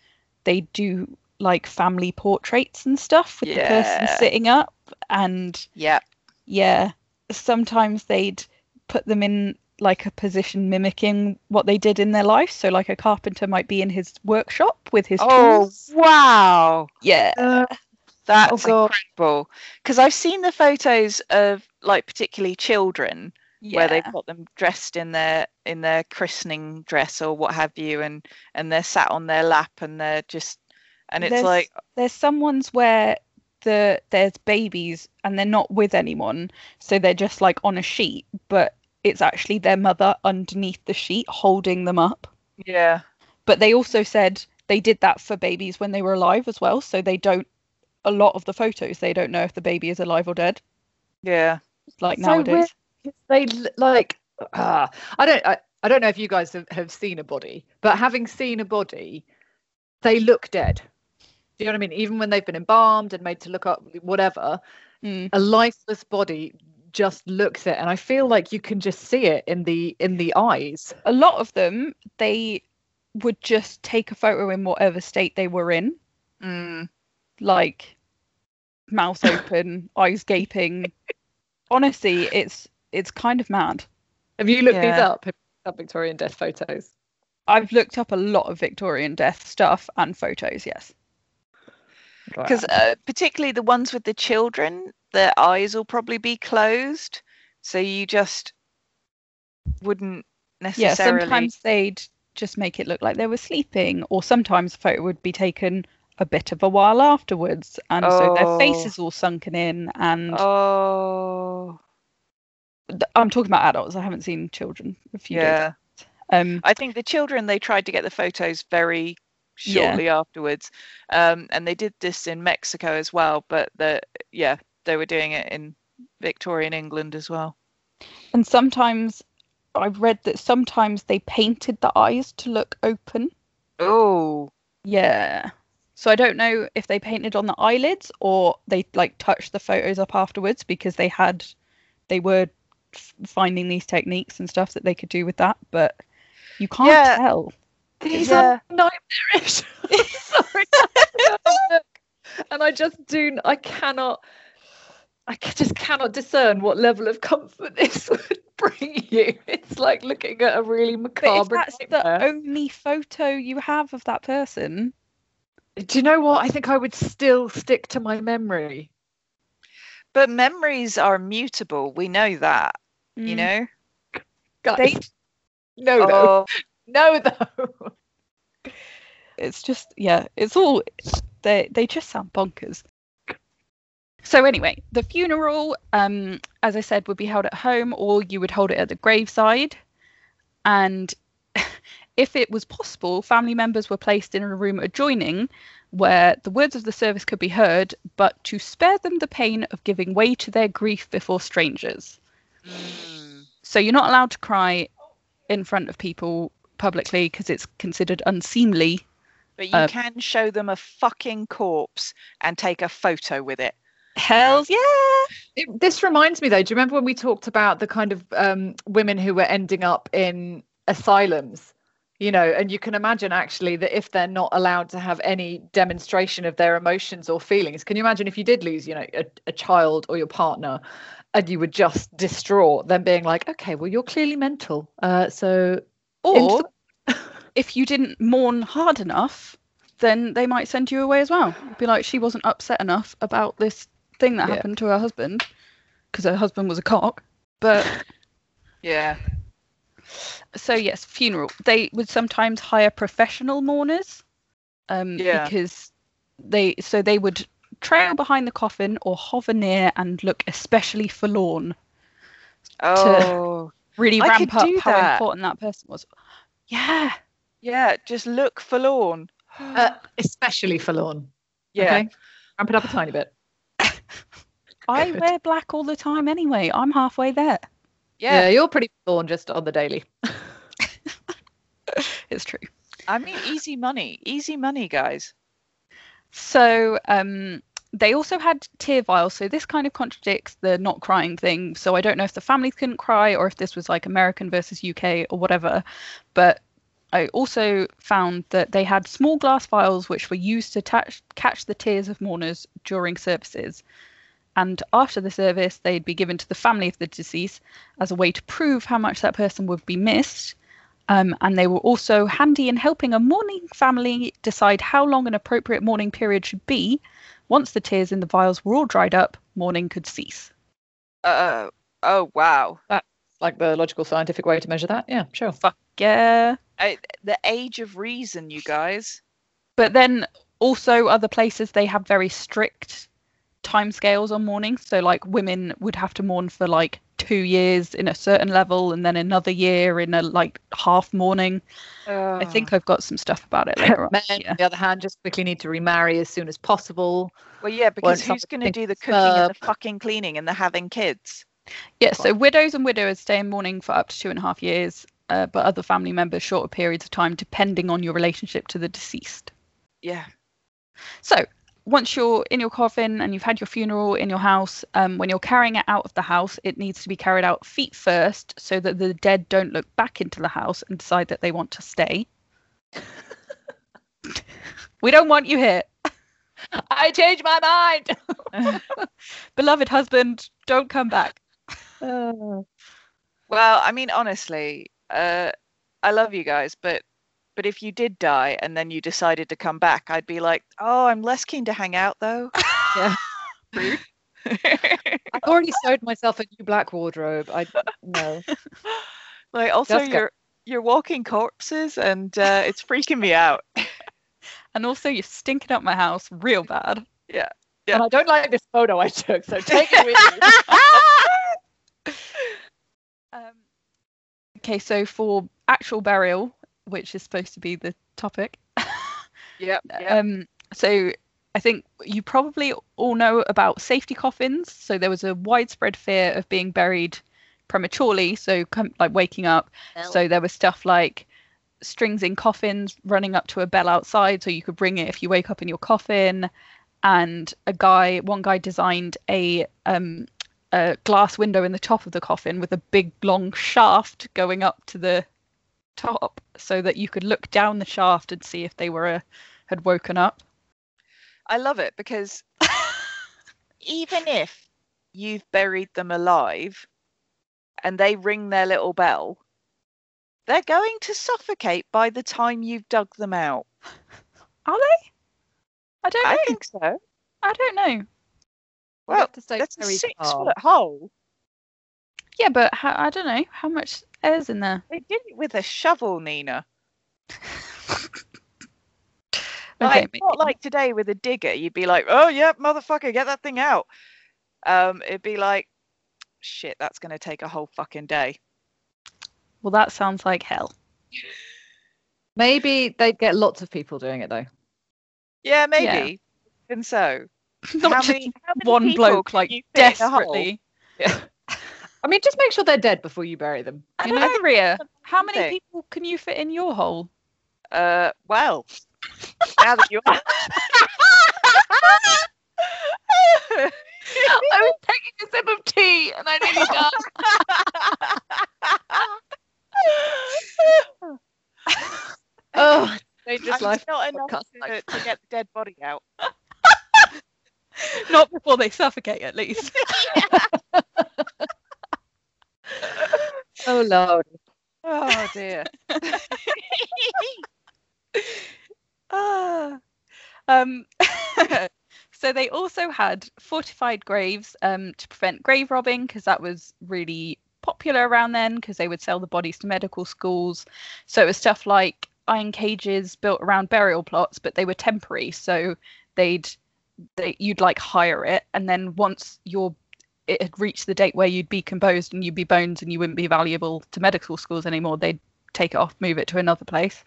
they do like family portraits and stuff with the person sitting up and Yeah. yeah sometimes they'd put them in like a position mimicking what they did in their life so like a carpenter might be in his workshop with his Oh tools wow. yeah Uh, That's God. incredible. Because I've seen the photos of like particularly children where they've got them dressed in their in their christening dress or what have you, and and they're sat on their lap and they're just and it's There's- like there's some ones where the there's babies and they're not with anyone, so they're just like on a sheet, but it's actually their mother underneath the sheet holding them up. yeah, But they also said they did that for babies when they were alive as well, so they don't a lot of the photos they don't know if the baby is alive or dead, yeah, like So nowadays. They like ah, I don't I, I don't know if you guys have, have seen a body, but having seen a body, they look dead. Do you know what I mean? Even when they've been embalmed and made to look up whatever, Mm. a lifeless body just looks it, and I feel like you can just see it in the in the eyes. A lot of them they would just take a photo in whatever state they were in, mm, like mouth open, eyes gaping. Honestly, it's it's kind of mad. Have you looked these up? Have you looked up Victorian death photos? I've looked up a lot of Victorian death stuff and photos, yes. because uh, particularly the ones with the children, their eyes will probably be closed, so you just wouldn't necessarily. Yeah, sometimes they'd just make it look like they were sleeping, or sometimes a photo would be taken a bit of a while afterwards, and so their face Oh. is all sunken in. And Oh, I'm talking about adults. I haven't seen children. A few days. yeah. Um, I think the children they tried to get the photos very Yeah. shortly afterwards, um, and they did this in Mexico as well. But the yeah, they were doing it in Victorian England as well. and sometimes I've read that sometimes they painted the eyes to look open. Oh, Yeah. So I don't know if they painted on the eyelids or they like touched the photos up afterwards because they had, they were finding these techniques and stuff that they could do with that, but you can't Yeah. tell. These Yeah. are nightmarish. Sorry. and I just do. I cannot. I just cannot discern what level of comfort this would bring you. It's like looking at a really macabre. But if that's the only photo you have of that person, Do you know what? I think I would still stick to my memory. But memories are mutable. We know that. You mm, know. Guys, They- no, though. Oh, No, though. it's just yeah, it's all they they just sound bonkers. So anyway, the funeral, um, as I said, would be held at home, or you would hold it at the graveside. And if it was possible, family members were placed in a room adjoining, where the words of the service could be heard, but to spare them the pain of giving way to their grief before strangers. mm, So you're not allowed to cry in front of people publicly because it's considered unseemly but you Uh, can show them a fucking corpse and take a photo with it. Hells yeah. It, this reminds me though. Do you remember when we talked about the kind of um, women who were ending up in asylums? You know, and you can imagine actually that if they're not allowed to have any demonstration of their emotions or feelings, can you imagine if you did lose, you know, a, a child or your partner, and you were just distraught, then being like, okay, well, you're clearly mental. Uh, so Or if you didn't mourn hard enough, then they might send you away as well. Be like, she wasn't upset enough about this thing that Yeah. happened to her husband because her husband was a cock. But Yeah. So yes, funeral. They would sometimes hire professional mourners, um, Yeah. because they so they would trail behind the coffin or hover near and look especially forlorn. Oh, Really I ramp up how that. important that person was. Yeah, yeah. Just look forlorn. uh, especially forlorn. yeah. Okay? Ramp it up a tiny bit. I wear black all the time anyway. I'm halfway there. Yeah. Yeah. you're pretty forlorn just on the daily. It's true. I mean, easy money. Easy money, guys. So um, they also had tear vials. So this kind of contradicts the not crying thing. So I don't know if the families couldn't cry or if this was like American versus UK or whatever. But I also found that they had small glass vials which were used to touch, catch the tears of mourners during services. And after the service, they'd be given to the family of the deceased as a way to prove how much that person would be missed. Um, and they were also handy in helping a mourning family decide how long an appropriate mourning period should be, Once the tears in the vials were all dried up, mourning could cease. Uh, oh wow. Like the logical scientific way to measure that. Yeah, sure. Fuck yeah. I, the age of reason, you guys. But then also other places they have very strict timescales on mourning. So like women would have to mourn for like two years in a certain level and then another year in a like half mourning. I think I've got some stuff about it later on. Men, Yeah. on the other hand, just quickly need to remarry as soon as possible. Well, yeah, because who's going to do the it's cooking and the fucking cleaning and the having kids? Yeah, so widows and widowers stay in mourning for up to two and a half years, uh, but other family members shorter periods of time depending on your relationship to the deceased. Yeah. So once you're in your coffin and you've had your funeral in your house, um, when you're carrying it out of the house, it needs to be carried out feet first so that the dead don't look back into the house and decide that they want to stay. we don't want you here. I changed my mind. Beloved husband, don't come back. Well, I mean, honestly, uh, I love you guys, but but if you did die and then you decided to come back, I'd be like, oh, I'm less keen to hang out though. Yeah. Rude. I've already sewed myself a new black wardrobe. I no. like also you're you're walking corpses and uh, it's freaking me out. And also, you're stinking up my house real bad. Yeah. And I don't like this photo I took, so take it with you. Um, okay, so for actual burial, which is supposed to be the topic, Yep. um, so I think you probably all know about safety coffins. So there was a widespread fear of being buried prematurely, so com- like waking up. So there was stuff like strings in coffins running up to a bell outside, so you could bring it if you wake up in your coffin. And a guy, one guy designed a um, a glass window in the top of the coffin with a big long shaft going up to the top, so that you could look down the shaft and see if they were uh, had woken up. I love it because even if you've buried them alive and they ring their little bell, they're going to suffocate by the time you've dug them out. Are they? I don't. I I, think so. I don't know. Well, that's a six-foot hole. Yeah, but how, I don't know how much air's in there. They did it with a shovel, Nina. Okay, Like, not like today with a digger. You'd be like, oh, yeah, motherfucker, get that thing out. Um, it'd be like, shit, that's going to take a whole fucking day. well, that sounds like hell. Maybe they'd get lots of people doing it though. Yeah, maybe. And so, Not how just many, how many one bloke like desperately. fit in a hole? desperately. I mean, just make sure they're dead before you bury them. I You know, know? Rhea. How many thing. people can you fit in your hole? Uh, well, now that you are. I was taking a sip of tea and I nearly died. oh, dangerous I'm life. not enough to, to get the dead body out. Not before they suffocate, at least. Oh lord. Oh dear. Ah. um, so they also had fortified graves um, to prevent grave robbing because that was really popular around then because they would sell the bodies to medical schools. So it was stuff like iron cages built around burial plots, but they were temporary. So they'd they you'd like hire it, and then once your it had reached the date where you'd be composed and you'd be bones and you wouldn't be valuable to medical schools anymore, they'd take it off, move it to another place.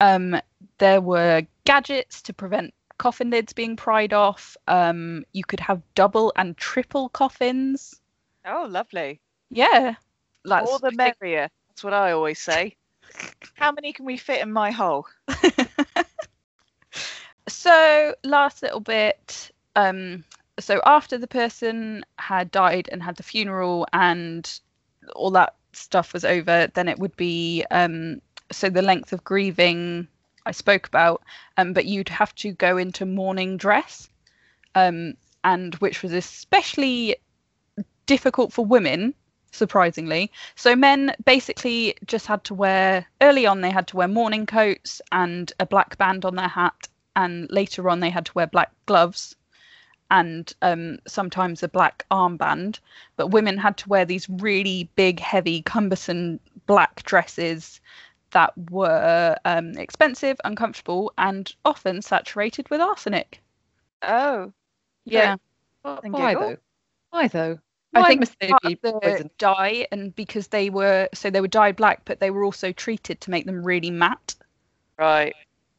Um, there were gadgets to prevent coffin lids being pried off. Um, you could have double and triple coffins. Oh, lovely. Yeah, that's More the merrier. That's what I always say. How many can we fit in my hole? so last little bit um so after the person had died and had the funeral and all that stuff was over then it would be um so the length of grieving i spoke about um but you'd have to go into mourning dress um and which was especially difficult for women surprisingly. So men basically just had to wear early on they had to wear mourning coats and a black band on their hat and later on they had to wear black gloves and um, sometimes a black armband. But women had to wear these really big, heavy, cumbersome black dresses that were um, expensive, uncomfortable, and often saturated with arsenic. Oh, Yeah. And Why though? Why though? I think must they be the poisoned? dye, and because they were so they were dyed black, but they were also treated to make them really matte. right.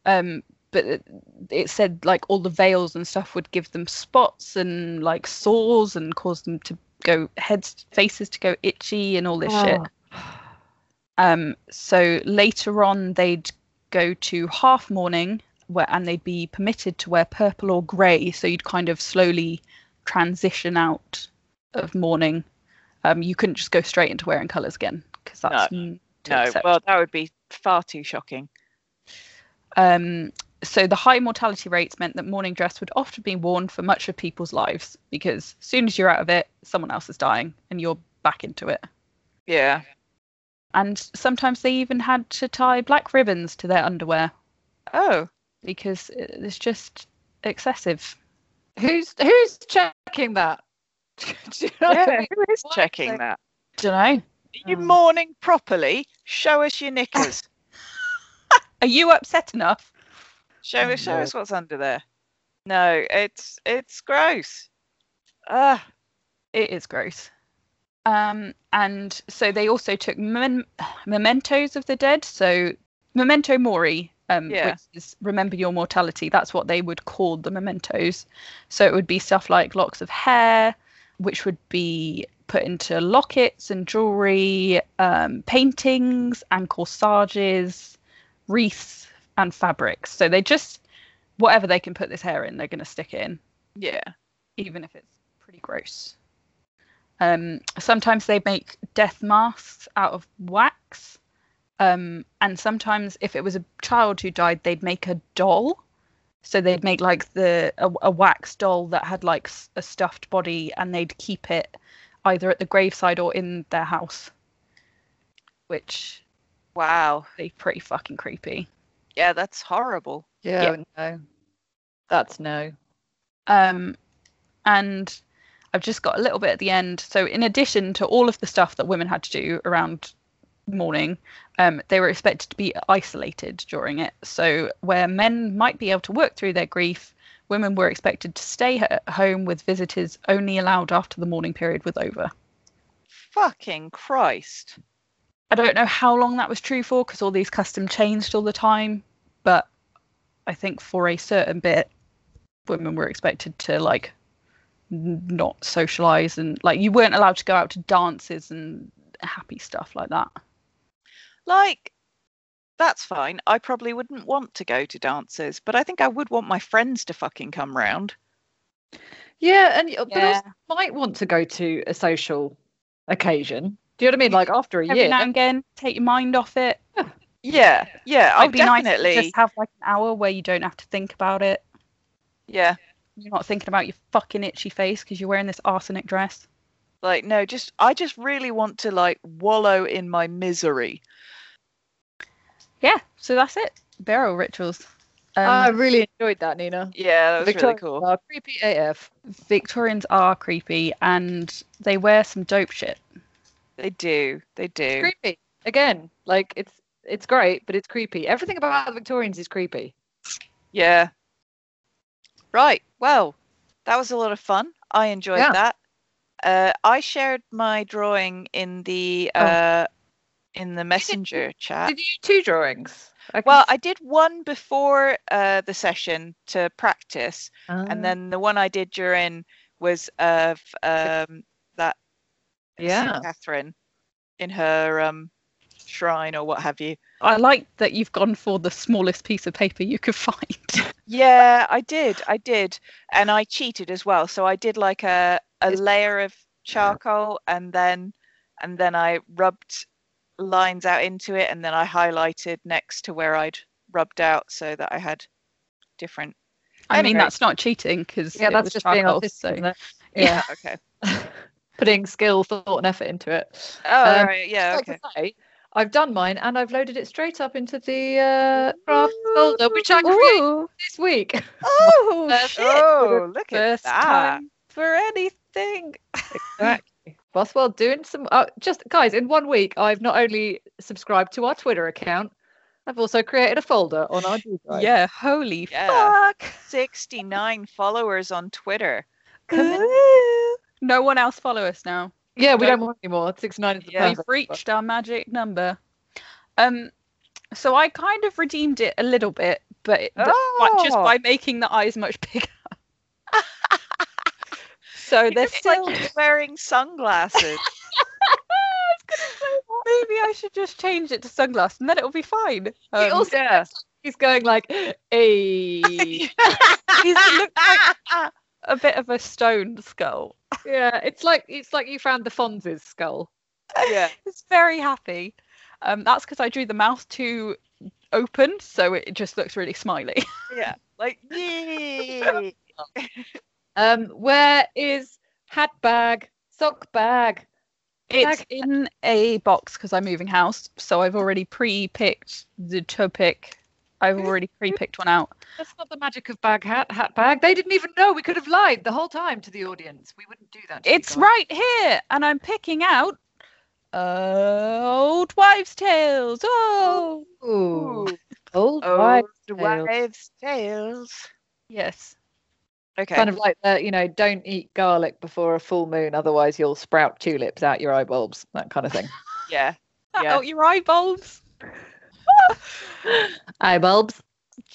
Um, but it, it said like all the veils and stuff would give them spots and like sores and cause them to go heads faces to go itchy and all this shit. Oh. Um, so later on, they'd go to half mourning, where and they'd be permitted to wear purple or grey. So you'd kind of slowly transition out of mourning. Um, you couldn't just go straight into wearing colours again because that's n- too No, well, that would be far too shocking. Um, so the high mortality rates meant that mourning dress would often be worn for much of people's lives because as soon as you're out of it, someone else is dying and you're back into it. Yeah. And sometimes they even had to tie black ribbons to their underwear Oh, because it's just excessive. Who's who's checking that? You know what I yeah. mean? Who is Why checking they- that? Don't know. Are you Um. mourning properly? Show us your knickers. Are you upset enough? Show us, show us what's under there. No, it's it's gross. Ah, It is gross. Um, and so they also took mem- mementos of the dead. So memento mori, um, Yeah. which is remember your mortality. That's what they would call the mementos. So it would be stuff like locks of hair, which would be put into lockets and jewelry, um, paintings and corsages, wreaths and fabrics. So they just whatever they can put this hair in, they're going to stick it in yeah. even if it's pretty gross. Um, sometimes they make death masks out of wax. Um, and sometimes, if it was a child who died, they'd make a doll. So they'd make like the a, a wax doll that had like a stuffed body, and they'd keep it either at the graveside or in their house, which Wow. they pretty fucking creepy. Yeah, that's horrible. Yeah, no. That's no. Um, and I've just got a little bit at the end. So, in addition to all of the stuff that women had to do around mourning, um, they were expected to be isolated during it. So, where men might be able to work through their grief, women were expected to stay at home with visitors only allowed after the mourning period was over. Fucking Christ. I don't know how long that was true for because all these customs changed all the time, but I think for a certain bit, women were expected to like not socialize and like you weren't allowed to go out to dances and happy stuff like that. Like, that's fine. I probably wouldn't want to go to dances, but I think I would want my friends to fucking come round. Yeah, and y- but Yeah. also might want to go to a social occasion. Do you know what I mean? Like after a Every year. now and again, take your mind off it. Yeah, yeah. Oh, Might be nice to definitely. just have like an hour where you don't have to think about it. Yeah. You're not thinking about your fucking itchy face because you're wearing this arsenic dress. Like, no, just I just really want to like wallow in my misery. Yeah, so that's it. Burial rituals. Um, I really enjoyed that, Nina. Yeah, that was Victorians really cool. are creepy AF. Victorians are creepy and they wear some dope shit. They do. They do. Creepy. Again, like it's it's great, but it's creepy. Everything about the Victorians is creepy. Yeah. Right. Well, that was a lot of fun. I enjoyed Yeah. that. Uh, I shared my drawing in the Oh. uh, in the messenger chat. Did you two drawings? I Well, I did one before uh, the session to practice, Ah, and then the one I did during was of um, that yeah. Catherine in her um, shrine or what have you. I like that you've gone for the smallest piece of paper you could find. Yeah, I did. I did. And I cheated as well. So I did like a, a layer of charcoal and then and then I rubbed lines out into it and then I highlighted next to where I'd rubbed out so that I had different I mean, Anyway. that's not cheating because Yeah, that's just being charcoal, artistic. so- Yeah, Yeah. okay. Putting skill, thought, and effort into it. Oh Um, right, yeah, I'd like okay. say, I've done mine and I've loaded it straight up into the uh, craft folder, which I created Ooh, this week. oh, shit. Oh, look at First that. time for anything. Exactly. Bothwell doing some. Uh, just guys, in one week, I've not only subscribed to our Twitter account, I've also created a folder on our G Drive. Yeah, holy Yeah. fuck. 69 followers on Twitter. Ooh. No one else follow us now. Yeah, we Don't- don't want any more. Six nine is the Yeah. We've reached our magic number. Um, so I kind of redeemed it a little bit, but, it- but but just Oh. by making the eyes much bigger. so You they're look still. like wearing sunglasses. Maybe I should just change it to sunglasses, and then it'll be fine. Um, also- yeah. He's going like, hey. he's looked like a bit of a stone skull. yeah, it's like it's like you found the Fonz's skull. yeah. It's very happy. Um, that's because I drew the mouth too open, so it just looks really smiley. Yeah. Like, yay. Um, where is hat bag, sock bag? It's Bag- in a box because I'm moving house, so I've already pre-picked the topic. I've already pre-picked one out. That's not the magic of bag hat hat bag. They didn't even know. We could have lied the whole time to the audience. We wouldn't do that. It's guys. right here, and I'm picking out old wives' tales. Oh, Ooh, Ooh. old Old wives' tales. wives' tales. yes. Okay. Kind of like the, you know, don't eat garlic before a full moon, otherwise you'll sprout tulips out your eye bulbs. That kind of thing. yeah. Yeah. out your eye bulbs. eye bulbs.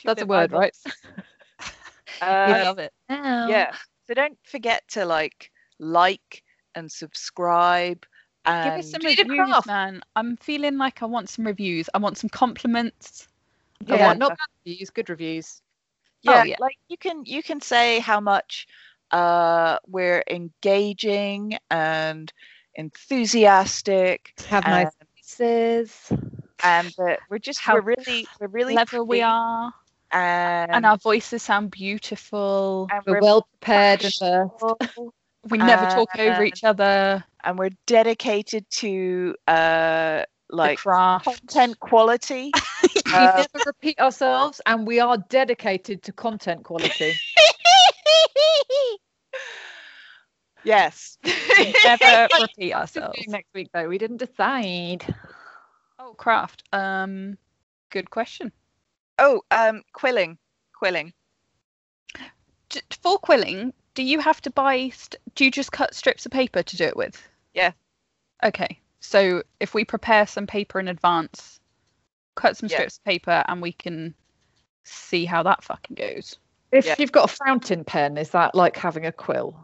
That's a word, eye right? bulbs. I Uh, love it. yeah. So don't forget to like, like, and subscribe. And Give us some reviews, craft. man. I'm feeling like I want some reviews. I want some compliments. I Yeah, want not bad reviews, good reviews. yeah, Oh, yeah. like you can you can say how much uh we're engaging and enthusiastic Have nice and, faces. And that we're just How we're really we're really Clever we are, and, and our voices sound beautiful. and We're we're well prepared and fashionable, We never talk over each other. and we're dedicated to uh like craft. content quality we Uh, never repeat ourselves and we are dedicated to content quality. yes We never repeat ourselves. next week though? We didn't decide. Oh, craft. Um, good question. oh um quilling quilling for quilling, do you have to buy? St- do you just cut strips of paper to do it with? Yeah. Okay. So if we prepare some paper in advance, cut some Yeah. strips of paper, and we can see how that fucking goes. If Yeah. you've got a fountain pen, is that like having a quill?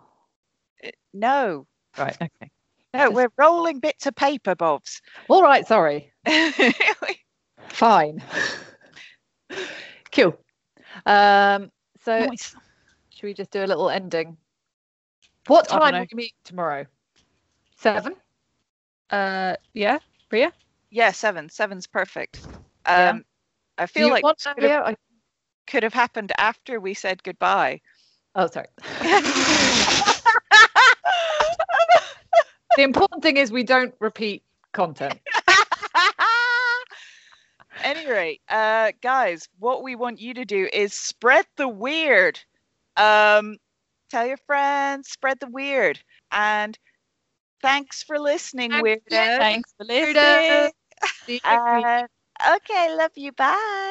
Uh, no Right, okay. No Just- we're rolling bits of paper bobs All right, sorry. Fine. cool. Um, so Nice. should we just do a little ending? What time know. will you meet tomorrow? Seven? Uh, yeah, Rhea. Yeah, seven. Seven's perfect. Yeah. Um, I feel like want could have. I- could have happened after we said goodbye. Oh, sorry. the important thing is we don't repeat content. anyway, uh, guys, what we want you to do is spread the weird. Um, tell your friends, spread the weird, and thanks for listening, Thanks, weirdos. Thanks for listening. See you next week. Uh, okay, love you. Bye.